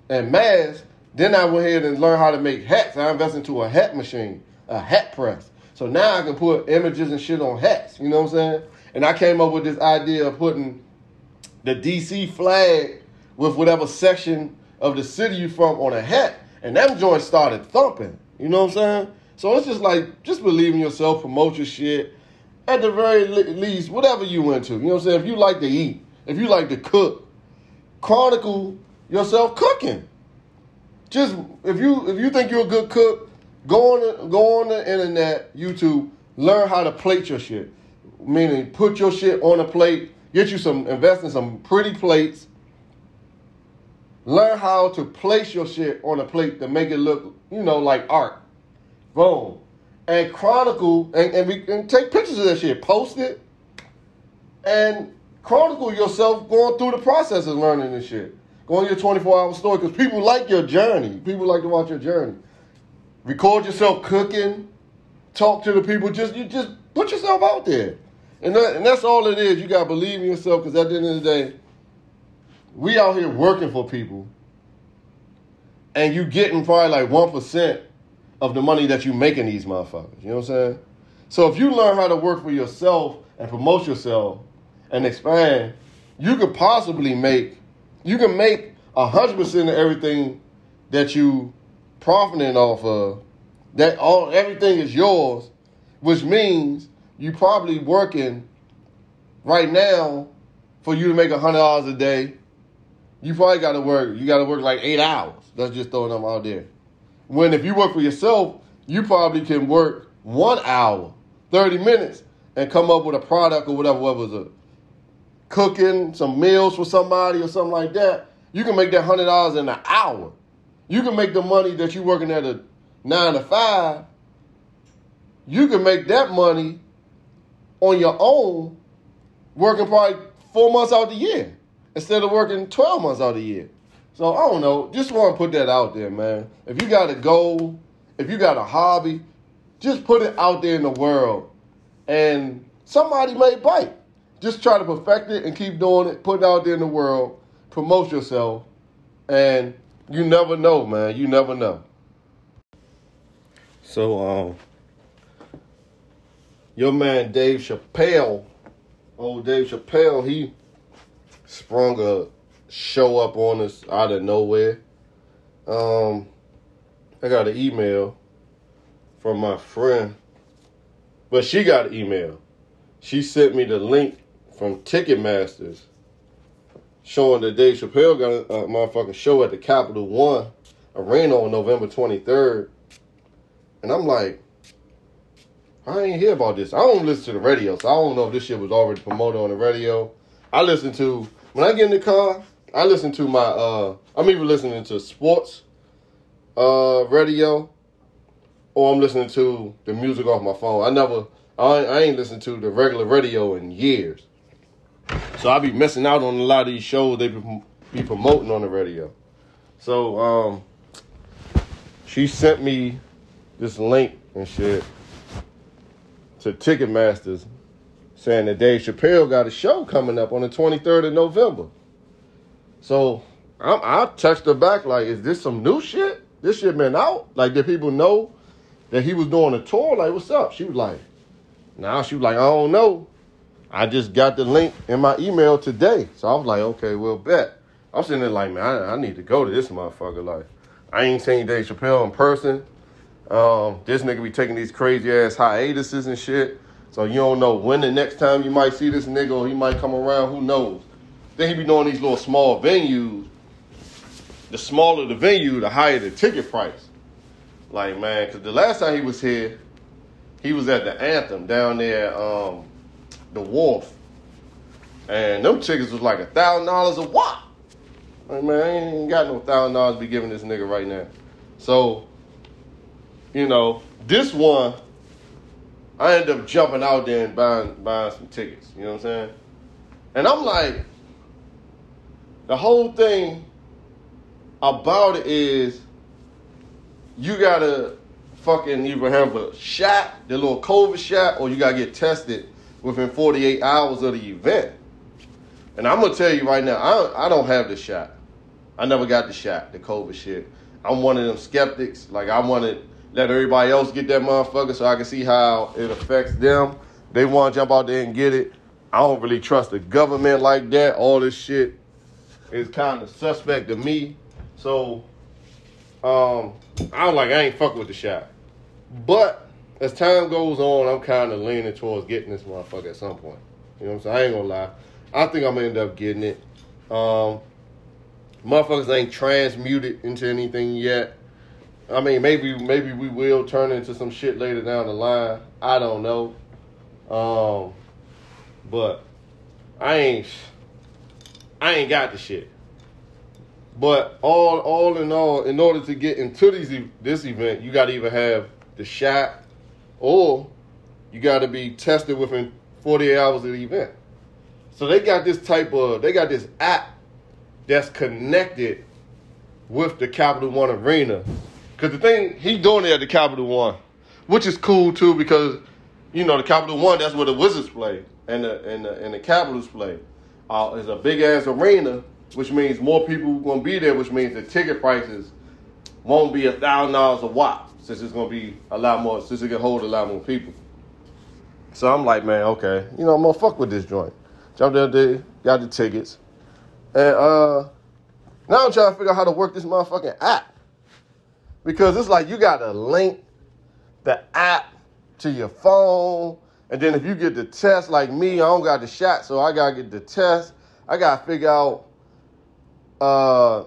and masks then I went ahead and learned how to make hats. I invested into a hat machine, a hat press. So now I can put images and shit on hats. You know what I'm saying? And I came up with this idea of putting the DC flag with whatever section of the city you're from on a hat. And them joints started thumping. You know what I'm saying? So it's just like, just believe in yourself, promote your shit. At the very least, whatever you into. You know what I'm saying? If you like to eat, if you like to cook, chronicle yourself cooking just if you if you think you're a good cook, go on go on the internet, YouTube, learn how to plate your shit. Meaning, put your shit on a plate. Get you some invest in some pretty plates. Learn how to place your shit on a plate to make it look, you know, like art. Boom. And chronicle and, and, we, and take pictures of that shit. Post it. And chronicle yourself going through the process of learning this shit. Go on your 24 hour story because people like your journey. People like to watch your journey. Record yourself cooking. Talk to the people. Just you just put yourself out there. And, that, and that's all it is. You got to believe in yourself because at the end of the day, we out here working for people. And you getting probably like 1% of the money that you making these motherfuckers. You know what I'm saying? So if you learn how to work for yourself and promote yourself and expand, you could possibly make you can make a hundred percent of everything that you profiting off of. That all everything is yours, which means you probably working right now for you to make a hundred dollars a day. You probably got to work. You got to work like eight hours. Let's just throw them out there. When if you work for yourself, you probably can work one hour, 30 minutes, and come up with a product or whatever, whether it's a cooking, some meals for somebody or something like that. You can make that hundred dollars in an hour. You can make the money that you're working at a nine to five. You can make that money on your own, working probably four months out of the year instead of working 12 months out of the year. So I don't know. Just want to put that out there, man. If you got a goal, if you got a hobby, just put it out there in the world. And somebody may bite. Just try to perfect it and keep doing it, put it out there in the world, promote yourself, and you never know, man. You never know. So, um, your man Dave Chappelle, old Dave Chappelle, he sprung a show up on us out of nowhere. Um, I got an email from my friend, but she got an email. She sent me the link from Ticketmasters showing that Dave Chappelle got a, a motherfucking show at the Capital One Arena on November 23rd. And I'm like, I ain't hear about this. I don't listen to the radio, so I don't know if this shit was already promoted on the radio. I listen to when I get in the car, I listen to my uh I'm even listening to sports uh radio or I'm listening to the music off my phone. I never I, I ain't listened to the regular radio in years. So I be missing out on a lot of these shows they be, be promoting on the radio. So um she sent me this link and shit to Ticketmasters saying that Dave Chappelle got a show coming up on the 23rd of November. So I'm, I text her back like, is this some new shit? This shit been out? Like, did people know that he was doing a tour? Like, what's up? She was like, now she was like, I don't know. I just got the link in my email today. So I was like, okay, well, bet. I'm sitting there like, man, I, I need to go to this motherfucker. Like, I ain't seen Dave Chappelle in person. Um, this nigga be taking these crazy ass hiatuses and shit. So you don't know when the next time you might see this nigga or he might come around. Who knows? Then he be doing these little small venues. The smaller the venue, the higher the ticket price. Like man, because the last time he was here, he was at the Anthem down there, um, the Wharf, and them tickets was like a thousand dollars a wop. Like man, I ain't got no thousand dollars to be giving this nigga right now. So, you know, this one I ended up jumping out there and buying buying some tickets. You know what I'm saying? And I'm like, the whole thing about it is you gotta fucking either have a shot, the little COVID shot, or you gotta get tested within 48 hours of the event. And I'm gonna tell you right now, I I don't have the shot. I never got the shot, the COVID shit. I'm one of them skeptics. Like I wanted let everybody else get that motherfucker so I can see how it affects them. They want to jump out there and get it. I don't really trust the government like that. All this shit is kind of suspect to me. So, um, I'm like, I ain't fucking with the shot. But as time goes on, I'm kind of leaning towards getting this motherfucker at some point. You know what I'm saying? I ain't gonna lie. I think I'm gonna end up getting it. Um, motherfuckers ain't transmuted into anything yet. I mean, maybe maybe we will turn into some shit later down the line. I don't know. Um, but I ain't I ain't got the shit. But all all in all, in order to get into these this event, you got to either have the shot or you got to be tested within 48 hours of the event. So they got this type of they got this app that's connected with the Capital One Arena because the thing, he doing it at the Capital One, which is cool too because, you know, the Capital One, that's where the Wizards play and the, and the, and the Capitals play. Uh, it's a big ass arena, which means more people to be there, which means the ticket prices won't be a thousand dollars a wop since it's to be a lot more, since it can hold a lot more people. So I'm like, man, okay, you know, I'm to fuck with this joint. Jumped out there, got the tickets. And uh, now I'm trying to figure out how to work this motherfucking app because it's like you got to link the app to your phone. And then if you get the test like me, I don't got the shot, so I gotta get the test. I gotta figure out uh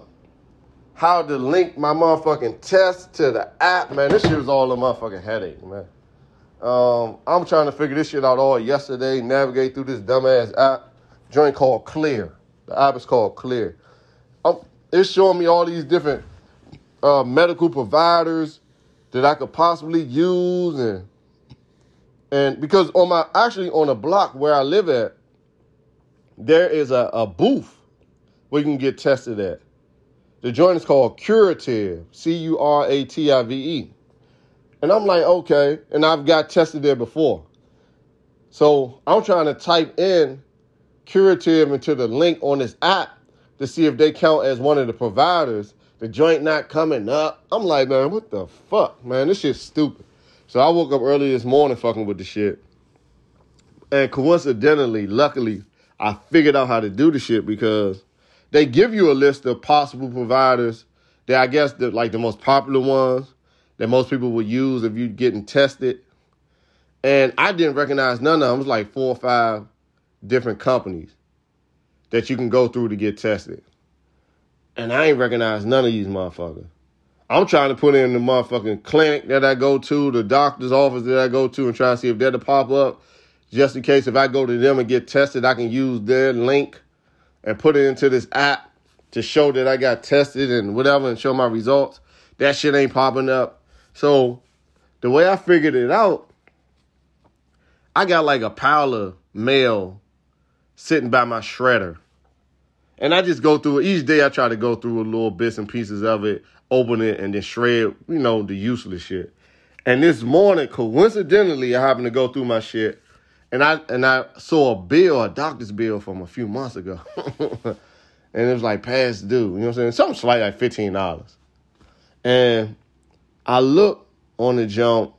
how to link my motherfucking test to the app, man. This shit was all a motherfucking headache, man. Um, I'm trying to figure this shit out all yesterday, navigate through this dumbass app, joint called Clear. The app is called Clear. Um, it's showing me all these different uh, medical providers that I could possibly use and and because on my actually on a block where I live at, there is a, a booth where you can get tested at. The joint is called Curative, C U R A T I V E. And I'm like, okay. And I've got tested there before. So I'm trying to type in Curative into the link on this app to see if they count as one of the providers. The joint not coming up. I'm like, man, what the fuck, man? This shit's stupid. So I woke up early this morning fucking with the shit. And coincidentally, luckily, I figured out how to do the shit because they give you a list of possible providers that I guess the like the most popular ones that most people would use if you're getting tested. And I didn't recognize none of them. It was like four or five different companies that you can go through to get tested. And I ain't recognize none of these motherfuckers. I'm trying to put in the motherfucking clinic that I go to, the doctor's office that I go to, and try to see if they're to pop up. Just in case if I go to them and get tested, I can use their link and put it into this app to show that I got tested and whatever and show my results. That shit ain't popping up. So the way I figured it out, I got like a pile of mail sitting by my shredder. And I just go through it. Each day I try to go through a little bits and pieces of it, open it, and then shred, you know, the useless shit. And this morning, coincidentally, I happened to go through my shit and I and I saw a bill, a doctor's bill from a few months ago. and it was like past due. You know what I'm saying? Something slight like fifteen dollars. And I look on the jump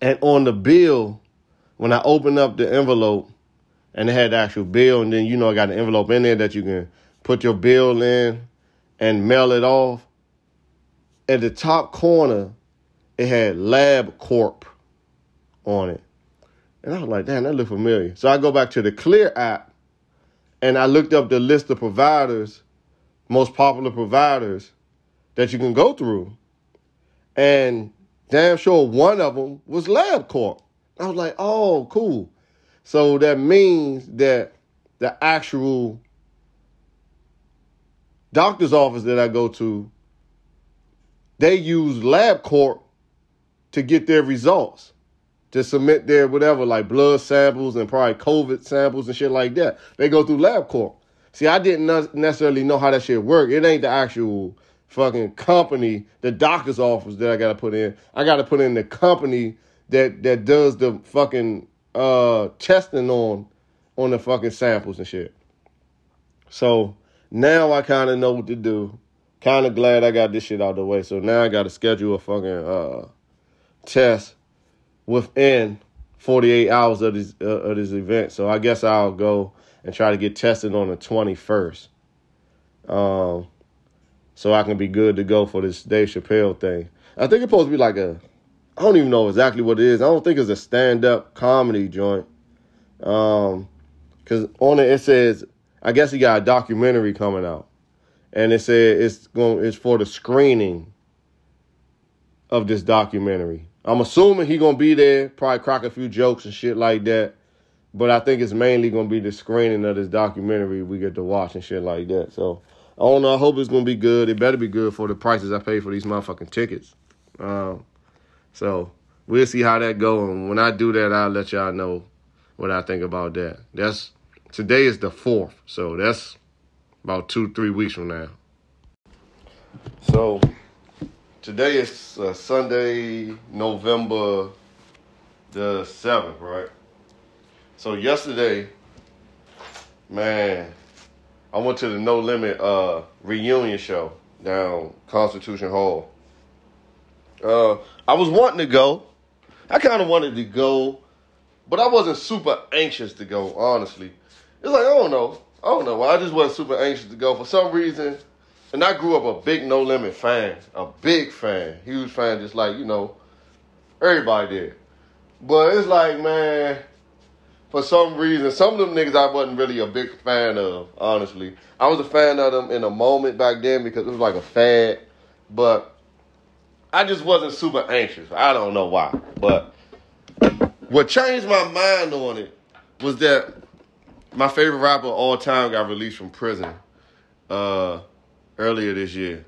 and on the bill, when I opened up the envelope and it had the actual bill, and then you know I got an envelope in there that you can put your bill in and mail it off. At the top corner, it had LabCorp on it. And I was like, damn, that look familiar. So I go back to the Clear app and I looked up the list of providers, most popular providers that you can go through. And damn sure one of them was LabCorp. I was like, oh, cool. So that means that the actual doctor's office that I go to, they use LabCorp to get their results to submit their whatever, like blood samples and probably COVID samples and shit like that. They go through LabCorp. See, I didn't necessarily know how that shit worked. It ain't the actual fucking company, the doctor's office that I gotta put in. I gotta put in the company that that does the fucking uh testing on on the fucking samples and shit. So now I kind of know what to do. Kind of glad I got this shit out of the way. So now I got to schedule a fucking uh test within 48 hours of this uh, of this event. So I guess I'll go and try to get tested on the 21st. Um, so I can be good to go for this Dave Chappelle thing. I think it's supposed to be like a, I don't even know exactly what it is. I don't think it's a stand up comedy joint. Um, cause on it it says, I guess he got a documentary coming out, and it said it's going, it's for the screening of this documentary. I'm assuming he gonna be there, probably crack a few jokes and shit like that. But I think it's mainly gonna be the screening of this documentary we get to watch and shit like that. So I don't know. I hope it's gonna be good. It better be good for the prices I pay for these motherfucking tickets. Um, so we'll see how that go. And when I do that, I'll let y'all know what I think about that. That's today is the fourth, so that's about two, three weeks from now. So today is uh, Sunday, November the 7th, right? So yesterday, man, I went to the No Limit uh, reunion show down Constitution Hall. Uh, I was wanting to go. I kind of wanted to go, but I wasn't super anxious to go, honestly. It's like, I don't know. I don't know. I just wasn't super anxious to go. For some reason, and I grew up a big No Limit fan, a big fan, huge fan, just like you know, everybody did. But it's like, man, for some reason, some of them niggas I wasn't really a big fan of, honestly. I was a fan of them in a moment back then because it was like a fad, but I just wasn't super anxious. I don't know why. But what changed my mind on it was that my favorite rapper of all time got released from prison uh, earlier this year.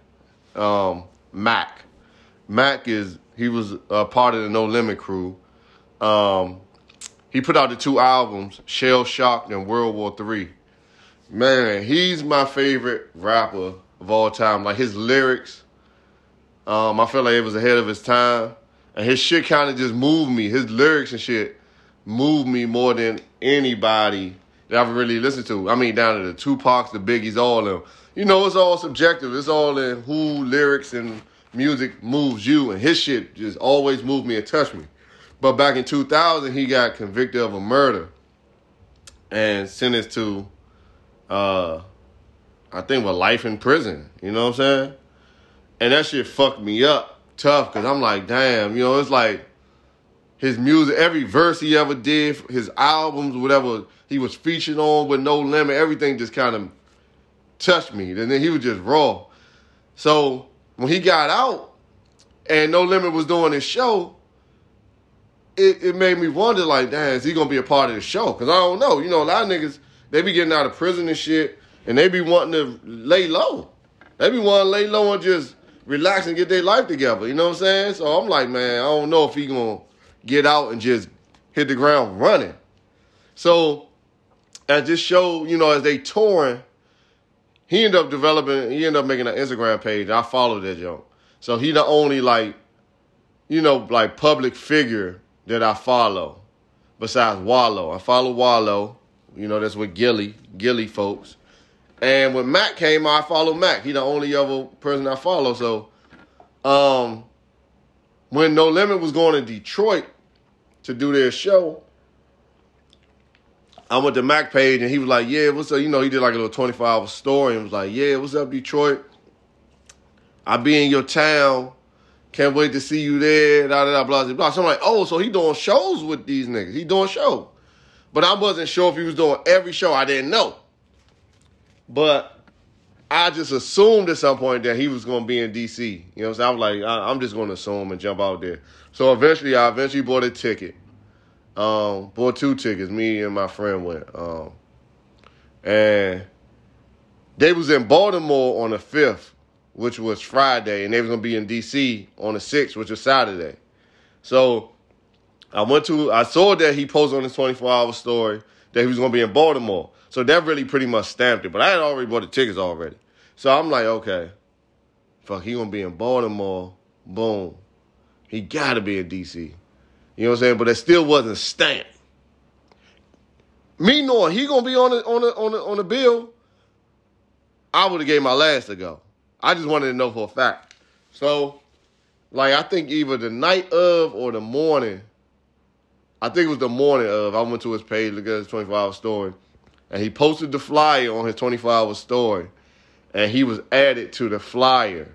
Um, Mac. Mac is he was a part of the No Limit crew. Um, he put out the two albums, Shell Shocked and World War Three. Man, he's my favorite rapper of all time. Like his lyrics, um, I felt like it was ahead of his time. And his shit kind of just moved me. His lyrics and shit moved me more than anybody that I've really listened to. I mean, down to the Tupacs, the Biggies, all of them. You know, it's all subjective. It's all in who lyrics and music moves you. And his shit just always moved me and touched me. But back in 2000, he got convicted of a murder and sentenced to, uh, I think, with life in prison. You know what I'm saying? And that shit fucked me up tough because I'm like, damn, you know, it's like his music, every verse he ever did, his albums, whatever he was featured on with No Limit, everything just kind of touched me. And then he was just raw. So when he got out and No Limit was doing his show, it, it made me wonder, like, damn, is he gonna be a part of the show? Cause I don't know. You know, a lot of niggas, they be getting out of prison and shit, and they be wanting to lay low. They be wanting to lay low and just relax and get their life together. You know what I'm saying? So I'm like, man, I don't know if he gonna get out and just hit the ground running. So as this show, you know, as they touring, he ended up developing, he ended up making an Instagram page. I followed that joke. So he the only like, you know, like public figure that I follow besides Wallo. I follow Wallo. You know, that's with Gillie, Gillie folks. And when Mac came, I follow Mac. He the only other person I follow. So, um, when No Limit was going to Detroit to do their show, I went to Mac page and he was like, "Yeah, what's up?" You know, he did like a little twenty four hour story and was like, "Yeah, what's up, Detroit? I be in your town. Can't wait to see you there." Da da da blah blah blah. So I'm like, "Oh, so he doing shows with these niggas? He doing shows?" But I wasn't sure if he was doing every show. I didn't know. But I just assumed at some point that he was going to be in DC. You know what I'm saying? I was like, I, am just going to assume and jump out there. So eventually, I eventually bought a ticket. Um, bought two tickets. Me and my friend went. Um, and they was in Baltimore on the 5th, which was Friday, and they was going to be in DC on the 6th, which was Saturday. So I went to, I saw that he posted on his 24 hour story that he was going to be in Baltimore. So that really pretty much stamped it. But I had already bought the tickets already. So I'm like, okay, fuck, he gonna be in Baltimore. Boom. He gotta be in DC. You know what I'm saying? But it still wasn't stamped. Me knowing he gonna be on the on the on the on the bill, I would have gave my last to go. I just wanted to know for a fact. So, like I think either the night of or the morning, I think it was the morning of, I went to his page, look at his 24 hour story and he posted the flyer on his 24 hour story, and he was added to the flyer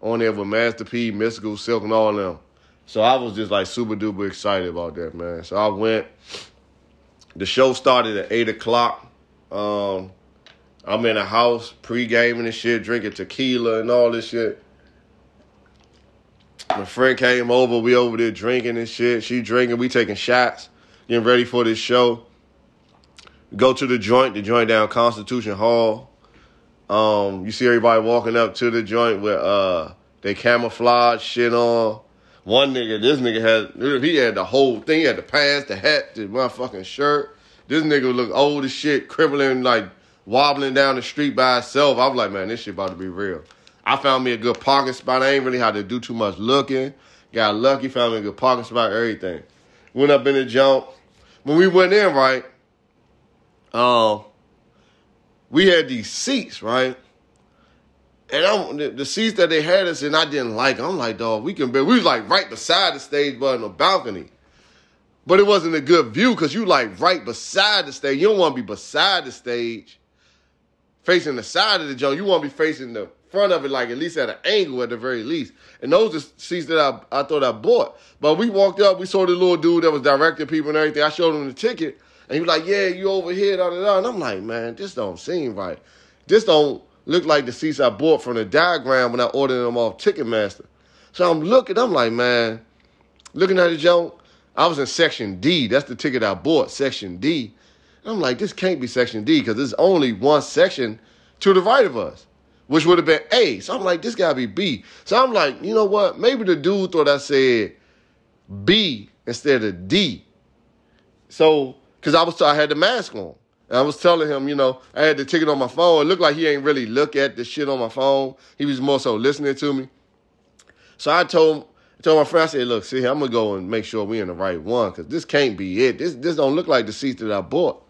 on there with Master P, Mystikal, Silkk, and all them. So I was just like super duper excited about that, man. So I went. The show started at eight o'clock. Um, I'm in a house pre-gaming and shit, drinking tequila and all this shit. My friend came over. We over there drinking and shit. She drinking. We taking shots, getting ready for this show go to the joint, the joint down Constitution Hall. Um, you see everybody walking up to the joint with uh they camouflage shit on. One nigga, this nigga had he had the whole thing, he had the pants, the hat, the motherfucking shirt. This nigga look old as shit, crippling like wobbling down the street by himself. I was like, man, this shit about to be real. I found me a good parking spot. I ain't really had to do too much looking. Got lucky, found me a good parking spot, everything. Went up in the jump. When we went in, right, um, we had these seats, right? And I'm, the, the, seats that they had us in, I didn't like. I'm like, dog, we can be. We was like right beside the stage, but in the balcony. But it wasn't a good view because you like right beside the stage. You don't want to be beside the stage, facing the side of the joint. You want to be facing the front of it, like at least at an angle at the very least. And those are seats that I, I thought I bought. But we walked up, we saw the little dude that was directing people and everything. I showed him the ticket. And he was like, yeah, you over here, da, da, da. And I'm like, man, this don't seem right. This don't look like the seats I bought from the diagram when I ordered them off Ticketmaster. So I'm looking, I'm like, man, looking at the junk, I was in section D. That's the ticket I bought, section D. And I'm like, this can't be section D because there's only one section to the right of us, which would have been A. So I'm like, this gotta be B. So I'm like, you know what? Maybe the dude thought I said B instead of D. So, because I was I had the mask on. And I was telling him, you know, I had the ticket on my phone. It looked like he ain't really look at the shit on my phone. He was more so listening to me. So I told I told my friend, I said, look, see, here, I'm gonna go and make sure we in the right one, cause this can't be it. This this don't look like the seats that I bought.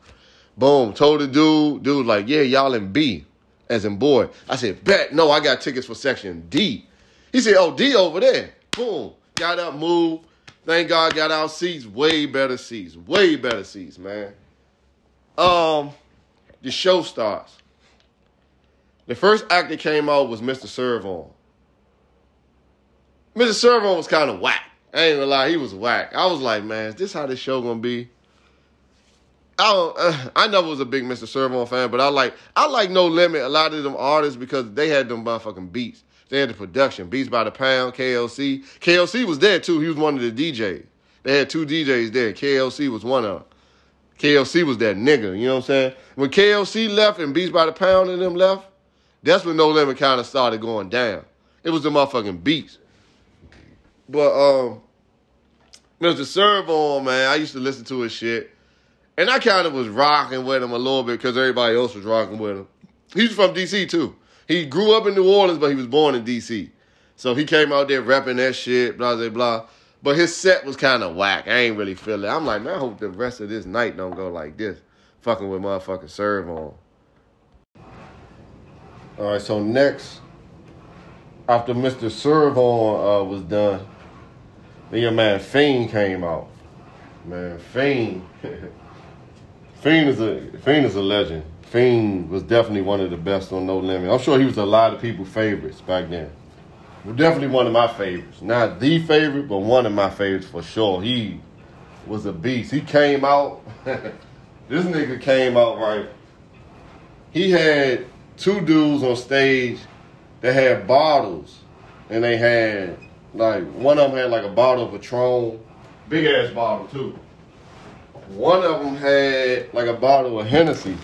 Boom. Told the dude, dude, like, yeah, y'all in B, as in boy. I said, bet, no, I got tickets for section D. He said, oh, D over there. Boom. Got up, moved. Thank God got our seats, way better seats, way better seats, man. Um, the show starts. The first act that came out was Mr. Serv-On. Mr. Serv-On was kind of whack. I ain't gonna lie, he was whack. I was like, man, is this how this show gonna be? I don't, uh, I never was a big Mr. Serv-On fan, but I like I like No Limit. A lot of them artists because they had them motherfucking beats. They had the production, Beats by the Pound, KLC. KLC was there too. He was one of the DJs. They had two DJs there. KLC was one of them. KLC was that nigga, you know what I'm saying? When KLC left and Beats by the Pound and them left, that's when No Limit kind of started going down. It was the motherfucking beats. But um, Mr. Serv-On, man, I used to listen to his shit. And I kind of was rocking with him a little bit because everybody else was rocking with him. He's from DC too. He grew up in New Orleans, but he was born in DC. So he came out there rapping that shit, blah, blah, blah. But his set was kind of whack. I ain't really feel it. I'm like, man, I hope the rest of this night don't go like this. Fucking with motherfucking Serv-On. All right, so next, after Mr. Serv-On uh, was done, then your man Fiend came out. Man, Fiend. Fiend is a Fiend is a legend. Fiend was definitely one of the best on No Limit. I'm sure he was a lot of people's favorites back then. Definitely one of my favorites. Not the favorite, but one of my favorites for sure. He was a beast. He came out. this nigga came out right. He had two dudes on stage that had bottles, and they had like one of them had like a bottle of Patron, big ass bottle too. One of them had like a bottle of Hennessy.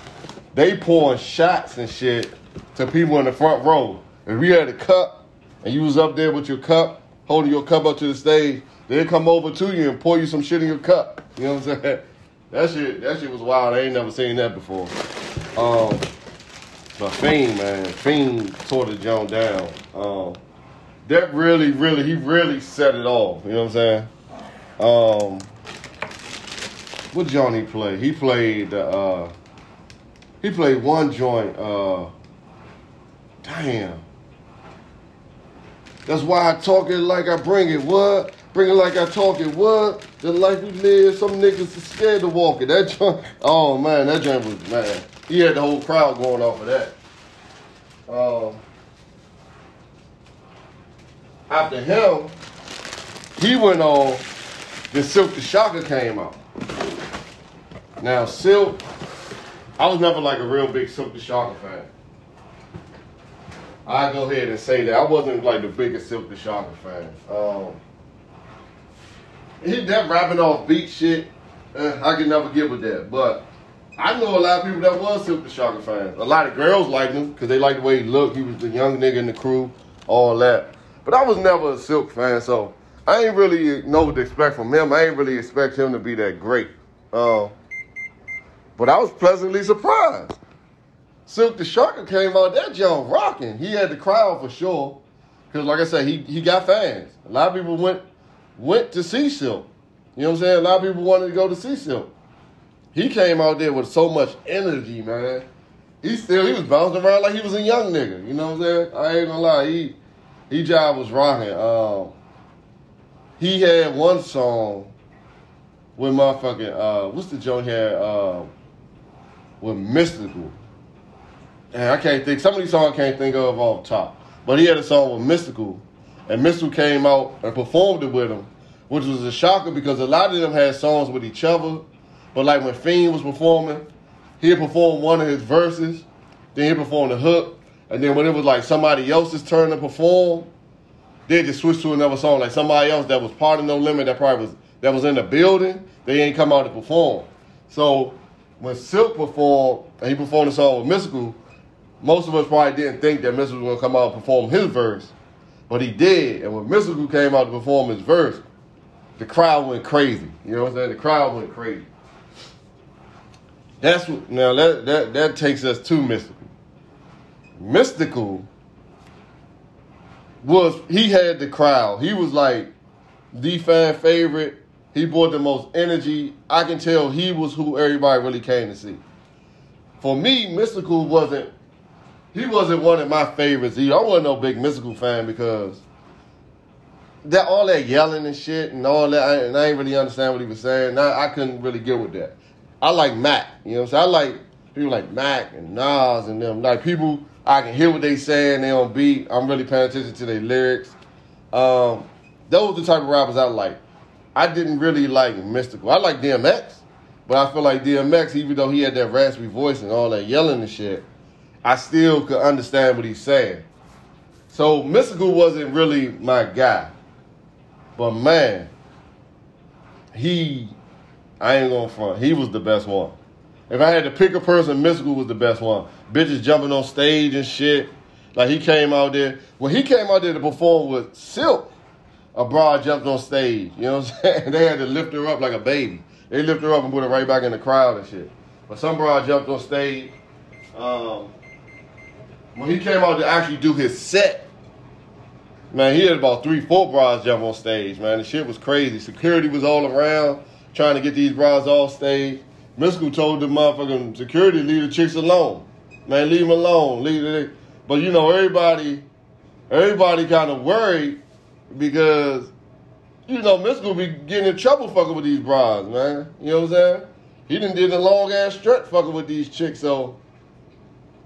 They pouring shots and shit to people in the front row. If we had a cup and you was up there with your cup, holding your cup up to the stage, they'd come over to you and pour you some shit in your cup. You know what I'm saying? That shit, that shit was wild. I ain't never seen that before. Um, but Fiend, man, Fiend tore the joint down. Um, that really, really, he really set it off. You know what I'm saying? Um, what Johnny play? He played uh he played one joint, uh damn. That's why I talk it like I bring it. What? Bring it like I talk it. What? The life we live, some niggas are scared to walk it. That joint, oh man, that joint was man. He had the whole crowd going off of that. Um, after him, he went on. Then Silkk the Shocker came out. Now Silkk, I was never like a real big Silkk the Shocker fan. I go ahead and say that I wasn't like the biggest Silkk the Shocker fan. Um, that rapping off beat shit, eh, I can never get with that. But I know a lot of people that was Silkk the Shocker fans. A lot of girls liked him because they liked the way he looked. He was the young nigga in the crew, all that. But I was never a Silkk fan, so I ain't really know what to expect from him. I ain't really expect him to be that great. Uh, but I was pleasantly surprised. Silkk the Shocker came out that joint rocking. He had the crowd for sure. Cause like I said, he he got fans. A lot of people went went to see Silkk. You know what I'm saying? A lot of people wanted to go to see Silkk. He came out there with so much energy, man. He still he was bouncing around like he was a young nigga. You know what I'm saying? I ain't gonna lie. He he job was rocking. Um, he had one song with motherfucking uh, what's the joint here? With Mystikal. And I can't think some of these songs I can't think of off top. But he had a song with Mystikal, And Mystikal came out and performed it with him, which was a shocker because a lot of them had songs with each other. But like when Fiend was performing, he'd perform one of his verses, then he'd perform the hook, and then when it was like somebody else's turn to perform, they just switch to another song. Like somebody else that was part of No Limit that probably was that was in the building, they ain't come out to perform. So when Silkk performed, and he performed the song with Mystikal, most of us probably didn't think that Mystikal was gonna come out and perform his verse, but he did. And when Mystikal came out to perform his verse, the crowd went crazy. You know what I'm saying? The crowd went crazy. That's what now that that that takes us to Mystikal. Mystikal was he had the crowd. He was like the fan favorite. He brought the most energy. I can tell he was who everybody really came to see. For me, Mystikal wasn't he wasn't one of my favorites either. I wasn't no big Mystikal fan because that all that yelling and shit and all that, I, and I ain't really understand what he was saying. I, I couldn't really get with that. I like Mac, you know what I'm saying? I like people like Mac and Nas and them. Like people, I can hear what they saying, they on beat. I'm really paying attention to their lyrics. Um, those are the type of rappers I like. I didn't really like Mystikal. I like DMX, but I feel like DMX, even though he had that raspy voice and all that yelling and shit, I still could understand what he's saying. So Mystikal wasn't really my guy. But man, he, I ain't gonna front. He was the best one. If I had to pick a person, Mystikal was the best one. Bitches jumping on stage and shit. Like he came out there. When he came out there to perform with Silkk, a broad jumped on stage. You know what I'm saying? they had to lift her up like a baby. They lift her up and put her right back in the crowd and shit. But some broad jumped on stage. Um, when he came out to actually do his set, Man, he had about three, four bras jump on stage, man. The shit was crazy. Security was all around trying to get these bras off stage. Mystikal told the motherfucking security, leave the chicks alone. Man, leave them alone. Leave it. But you know, everybody, everybody kind of worried because, you know, Mystikal be getting in trouble fucking with these bras, man. You know what I'm saying? He didn't did a long ass strut fucking with these chicks, so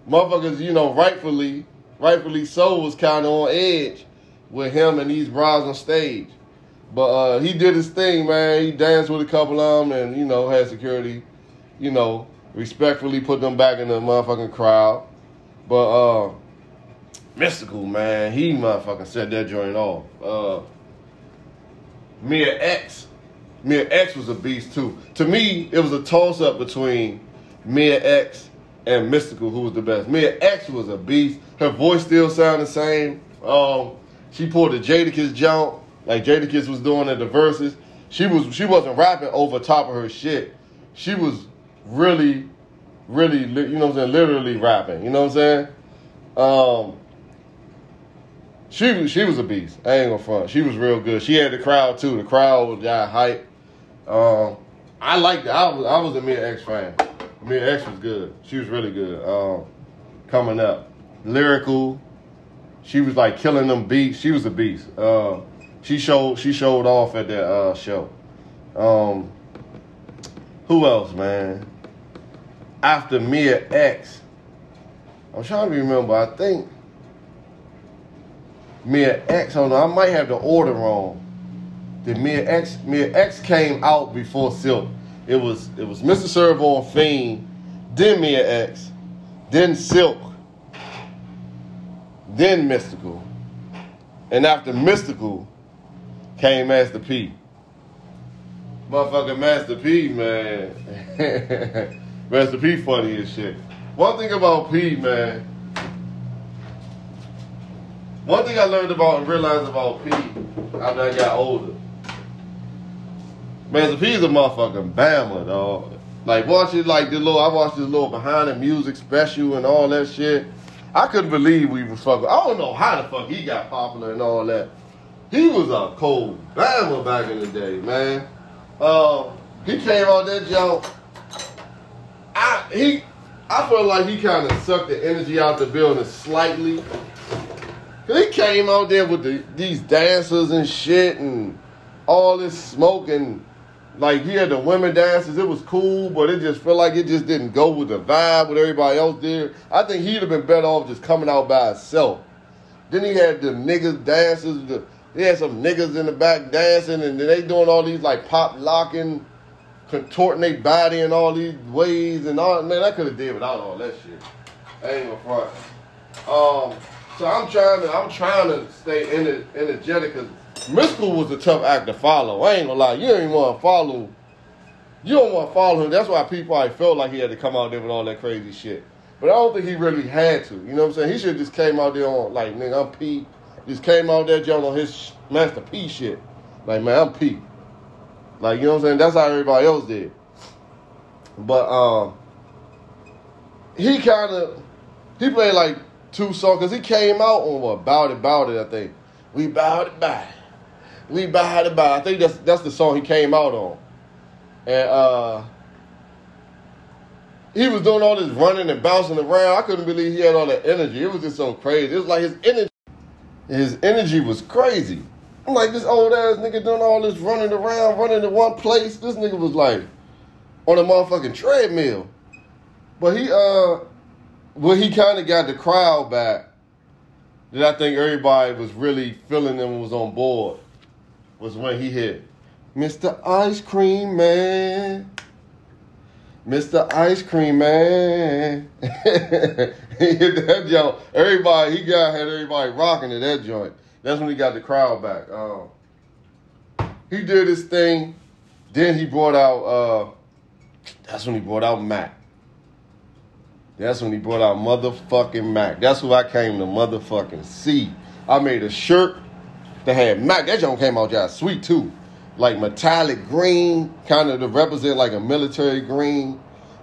motherfuckers, you know, rightfully, rightfully so was kind of on edge with him and these bras on stage. But uh, he did his thing, man. He danced with a couple of them and, you know, had security, you know, respectfully put them back in the motherfucking crowd. But uh, Mystikal, man, he motherfucking set that joint off. Uh, Mia X, Mia X was a beast too. To me, it was a toss up between Mia X and Mystikal, who was the best. Mia X was a beast. Her voice still sounded the same. Um, she pulled a Jadakiss jump, like Jadakiss was doing at the verses. She was she wasn't rapping over top of her shit. She was really, really, you know what I'm saying, literally rapping. You know what I'm saying? Um, she she was a beast. I ain't gonna front. She was real good. She had the crowd too. The crowd was got hype. Um, I liked it. I was I was a Mia X fan. Mia X was good. She was really good. Um, coming up, lyrical, she was like killing them beats. She was a beast. Uh, she showed she showed off at that uh, show. Um, who else, man? After Mia X, I'm trying to remember. I think Mia X. On, I might have the order wrong. Did Mia X? Mia X came out before Silkk. It was it was Mr. Serv-On and Fiend, then Mia X, then Silkk, then Mystikal, And after Mystikal came Master P. Motherfucking Master P, man. Master P funny as shit. One thing about P, man. One thing I learned about and realized about P after I got older. Master P is a motherfucking Bama, dog. Like watching like the little I watched this little behind the music special and all that shit. I couldn't believe we was fucking. I don't know how the fuck he got popular and all that. He was a cold bama back in the day, man. Uh, he came on that jump. I he, I felt like he kind of sucked the energy out of the building slightly. He came out there with the, these dancers and shit and all this smoke and like he had the women dances. It was cool, but it just felt like it just didn't go with the vibe what everybody else did. I think he'd have been better off just coming out by himself. Then he had the niggas dances. The, he had some niggas in the back dancing, and they doing all these like pop locking contorting their body in all these ways and all. Man, I could have did without all that shit. I ain't gonna front. Um, so I'm trying to I'm trying to stay ener- energetic because Mystikal was a tough act to follow. I ain't gonna lie, you ain't want to follow. You don't want to follow him. That's why people I felt like he had to come out there with all that crazy shit. But I don't think he really had to. You know what I'm saying? He should just came out there on like nigga, I'm Pete. Just came out there John on his Master P shit. Like man, I'm Pete. Like you know what I'm saying? That's how everybody else did. But um, he kind of he played like two songs because he came out on what Bout It Bout It I think. We bowed it. We bowed it. I think that's that's the song he came out on. And uh he was doing all this running and bouncing around. I couldn't believe he had all that energy. It was just so crazy. It was like his energy his energy was crazy. I'm like this old ass nigga doing all this running around, running to one place. This nigga was like on a motherfucking treadmill. But he uh well he kinda got the crowd back that I think everybody was really feeling and was on board was when he hit Mr. Ice Cream Man. Mr. Ice Cream Man. he hit that joint. Everybody, he got had everybody rocking to that joint. That's when he got the crowd back. Um, he did his thing. Then he brought out. Uh, that's when he brought out Mac. That's when he brought out motherfucking Mac. That's who I came to motherfucking see. I made a shirt that had Mac. That joint came out just sweet too. Like metallic green, kind of to represent like a military green.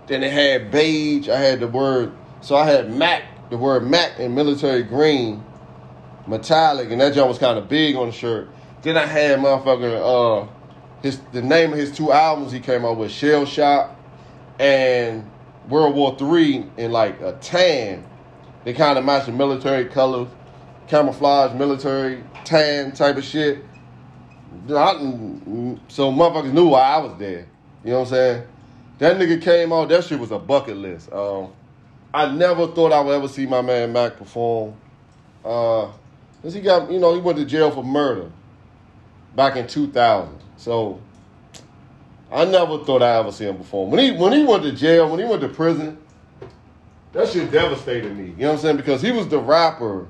Then it had beige. I had the word, so I had Mac, the word Mac in military green, metallic, and that joint was kind of big on the shirt. Then I had motherfucking uh his the name of his two albums he came out with, Shell Shock and World War Three in like a tan. They kind of match the military colors, camouflage, military tan type of shit. So motherfuckers knew why I was there. You know what I'm saying? That nigga came out. That shit was a bucket list. Um, I never thought I would ever see my man Mac perform. Uh, cause he got, you know, he went to jail for murder back in 2000. So I never thought I ever see him perform. When he when he went to jail, when he went to prison, that shit devastated me. You know what I'm saying? Because he was the rapper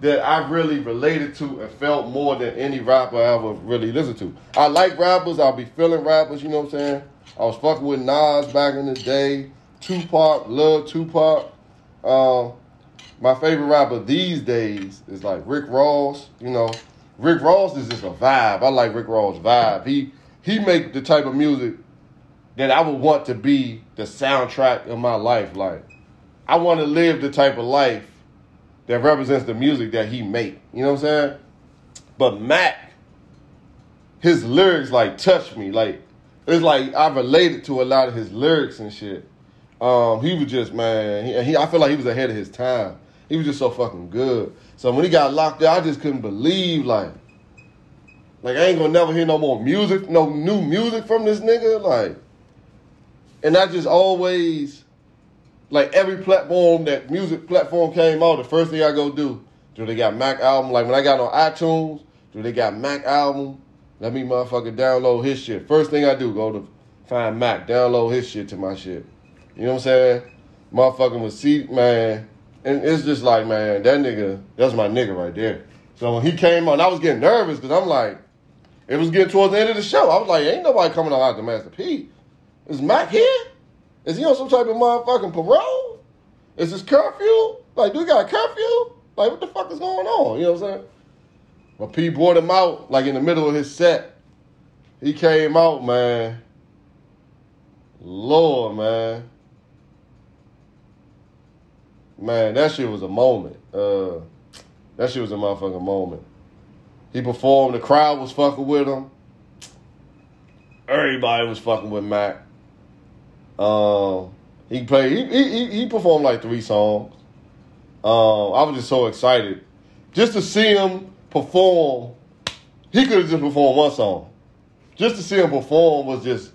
that I really related to and felt more than any rapper I ever really listened to. I like rappers. I'll be feeling rappers. You know what I'm saying? I was fucking with Nas back in the day. Tupac, love Tupac. Um, my favorite rapper these days is like Rick Ross. You know, Rick Ross is just a vibe. I like Rick Ross' vibe. He he make the type of music that I would want to be the soundtrack of my life. Like I want to live the type of life that represents the music that he make. You know what I'm saying? But Mac, his lyrics like touch me. Like it's like I related to a lot of his lyrics and shit. Um, he was just man. He, he, I feel like he was ahead of his time. He was just so fucking good. So when he got locked out, I just couldn't believe like, like I ain't gonna never hear no more music, no new music from this nigga. Like, and I just always, like every platform that music platform came out, the first thing I go do, do they got Mac album? Like when I got on iTunes, do they got Mac album? Let me motherfucker download his shit. First thing I do, go to find Mac, download his shit to my shit. You know what I'm saying? Motherfucking with C man. And it's just like, man, that nigga, that's my nigga right there. So when he came on, I was getting nervous because I'm like, it was getting towards the end of the show. I was like, ain't nobody coming out after Master P. Is Mac here? Is he on some type of motherfucking parole? Is this curfew? Like, do we got a curfew? Like, what the fuck is going on? You know what I'm saying? But P brought him out, like in the middle of his set. He came out, man. Lord, man. Man, that shit was a moment. Uh, that shit was a motherfucking moment. He performed, the crowd was fucking with him. Everybody was fucking with Mac. Um, he played, he, he, he performed like three songs. Um, I was just so excited. Just to see him perform, he could have just performed one song. Just to see him perform was just,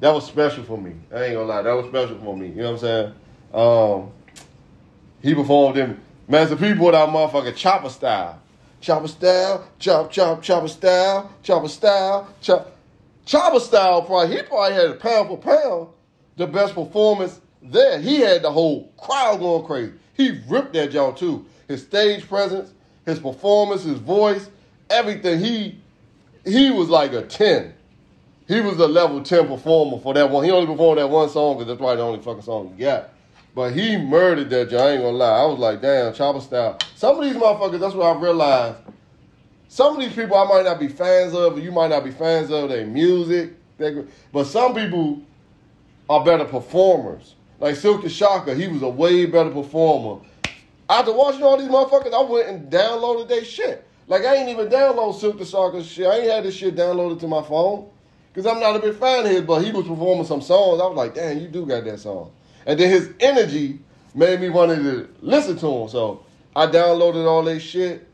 that was special for me. I ain't gonna lie, that was special for me. You know what I'm saying? Um, he performed in Master P brought out motherfucking chopper style. Chopper style, chop, chop, chopper style, chopper style, chop. Chopper style probably he probably had a pound for pound the best performance there. He had the whole crowd going crazy. He ripped that joint too. His stage presence, his performance, his voice, everything. He he was like a 10. He was a level 10 performer for that one. He only performed that one song because that's probably the only fucking song he got. But he murdered that joint. I ain't gonna lie. I was like, damn, Chopper Style. Some of these motherfuckers, that's what I realized. Some of these people I might not be fans of, or you might not be fans of their music. But some people are better performers. Like Silkk Shocker, he was a way better performer. After watching all these motherfuckers, I went and downloaded their shit. Like I ain't even download Silkk Shocker shit. I ain't had this shit downloaded to my phone. Cause I'm not a big fan of his, but he was performing some songs. I was like, damn, you do got that song. And then his energy made me wanted to listen to him. So I downloaded all that shit.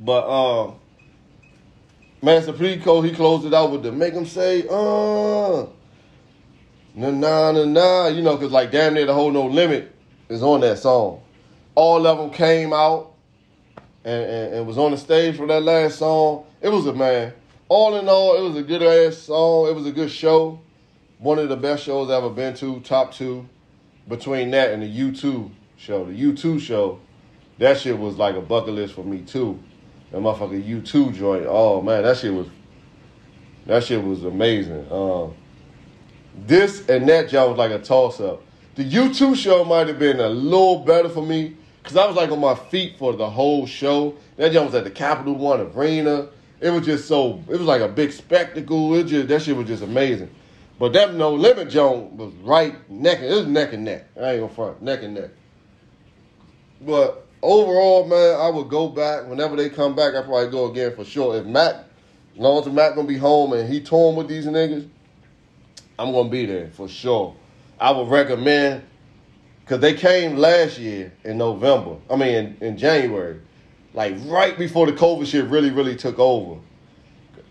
But um Master Preco, he closed it out with the make him say, uh na na na na, you know, cause like damn near the whole no limit is on that song. All of them came out and, and, and was on the stage for that last song. It was a man. All in all, it was a good ass song. It was a good show. One of the best shows I've ever been to, top two between that and the U2 show. The U2 show, that shit was like a bucket list for me too. That motherfucker U2 joint. Oh man, that shit was that shit was amazing. Um, this and that joint was like a toss up. The U2 show might have been a little better for me because I was like on my feet for the whole show. That joint was at the Capital One Arena. It was just so. It was like a big spectacle. It just that shit was just amazing. But that no limit joint was right neck. It was neck and neck. I ain't gonna front neck and neck. But overall, man, I would go back whenever they come back. I probably go again for sure. If Matt, as long as Mac gonna be home and he torn with these niggas, I'm gonna be there for sure. I would recommend because they came last year in November. I mean, in, in January, like right before the COVID shit really, really took over.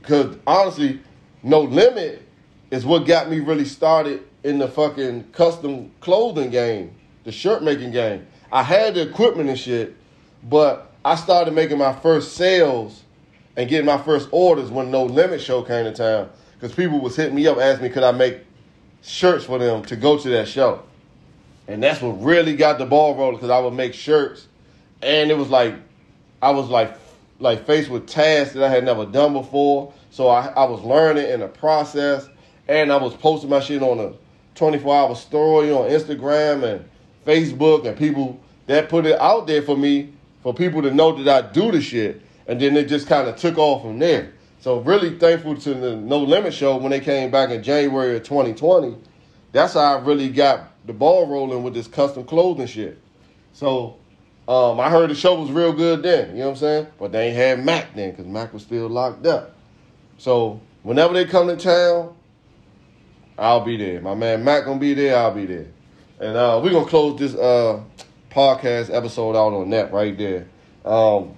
Because honestly, No Limit is what got me really started in the fucking custom clothing game, the shirt making game. I had the equipment and shit, but I started making my first sales and getting my first orders when No Limit show came to town. Because people was hitting me up, asking me could I make shirts for them to go to that show. And that's what really got the ball rolling because I would make shirts. And it was like, I was like, like faced with tasks that I had never done before. So I, I was learning in the process and I was posting my shit on a 24 hour story on Instagram and Facebook, and people that put it out there for me for people to know that I do the shit, and then it just kind of took off from there. So really thankful to the No Limit show when they came back in January of 2020. That's how I really got the ball rolling with this custom clothing shit. So um, I heard the show was real good then, you know what I'm saying? But they ain't had Mac then because Mac was still locked up. So whenever they come to town, I'll be there. My man Mac gonna be there. I'll be there. And uh, we're gonna close this uh, podcast episode out on that right there. Um,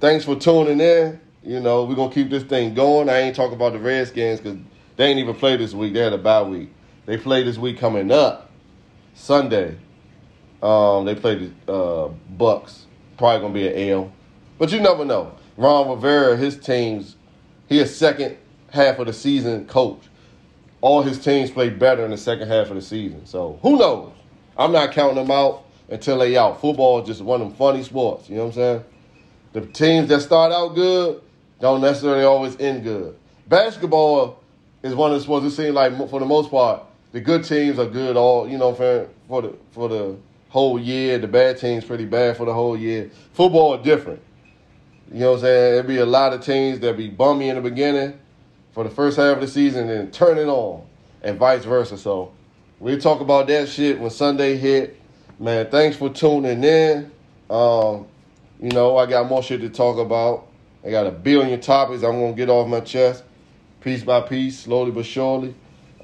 thanks for tuning in. You know, we're gonna keep this thing going. I ain't talking about the Redskins because they ain't even play this week. They had a bye week. They play this week coming up Sunday. Um, they play the uh, Bucks. Probably gonna be an L, but you never know. Ron Rivera, his teams, he a second half of the season coach. All his teams play better in the second half of the season. So who knows? I'm not counting them out until they out. Football is just one of them funny sports. You know what I'm saying? The teams that start out good don't necessarily always end good. Basketball is one of the sports. It seems like for the most part, the good teams are good all you know for for the for the whole year. The bad teams pretty bad for the whole year. Football different. You know what I'm saying? It'd be a lot of teams that be bummy in the beginning for the first half of the season and turn it on, and vice versa. So we'll talk about that shit when Sunday hit. Man, thanks for tuning in. Um, you know, I got more shit to talk about. I got a billion topics I'm gonna get off my chest, piece by piece, slowly but surely.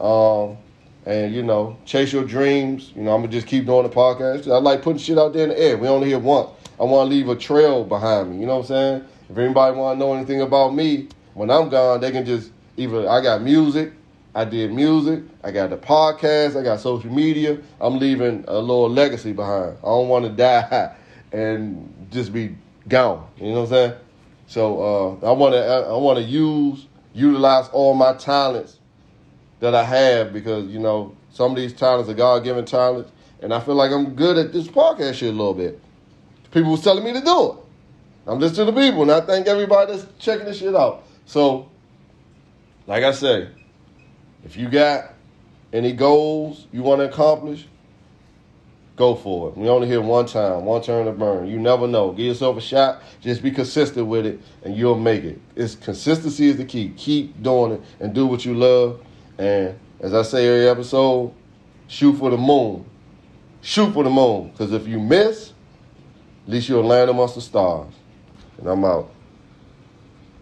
Um, and you know, chase your dreams. You know, I'm gonna just keep doing the podcast. I like putting shit out there in the air. We only hear once. I want to leave a trail behind me. You know what I'm saying? If anybody want to know anything about me when I'm gone, they can just either I got music, I did music, I got the podcast, I got social media. I'm leaving a little legacy behind. I don't want to die and just be gone. You know what I'm saying? So uh, I want to I want to use utilize all my talents that I have because, you know, some of these talents are God given talents. And I feel like I'm good at this podcast shit a little bit. People was telling me to do it. I'm listening to people, and I thank everybody that's checking this shit out. So, like I say, if you got any goals you want to accomplish, go for it. We only here one time, one turn to burn. You never know. Give yourself a shot. Just be consistent with it, and you'll make it. It's consistency is the key. Keep doing it and do what you love. And as I say every episode, shoot for the moon. Shoot for the moon. Because if you miss, at least you'll land amongst the stars. And I'm out.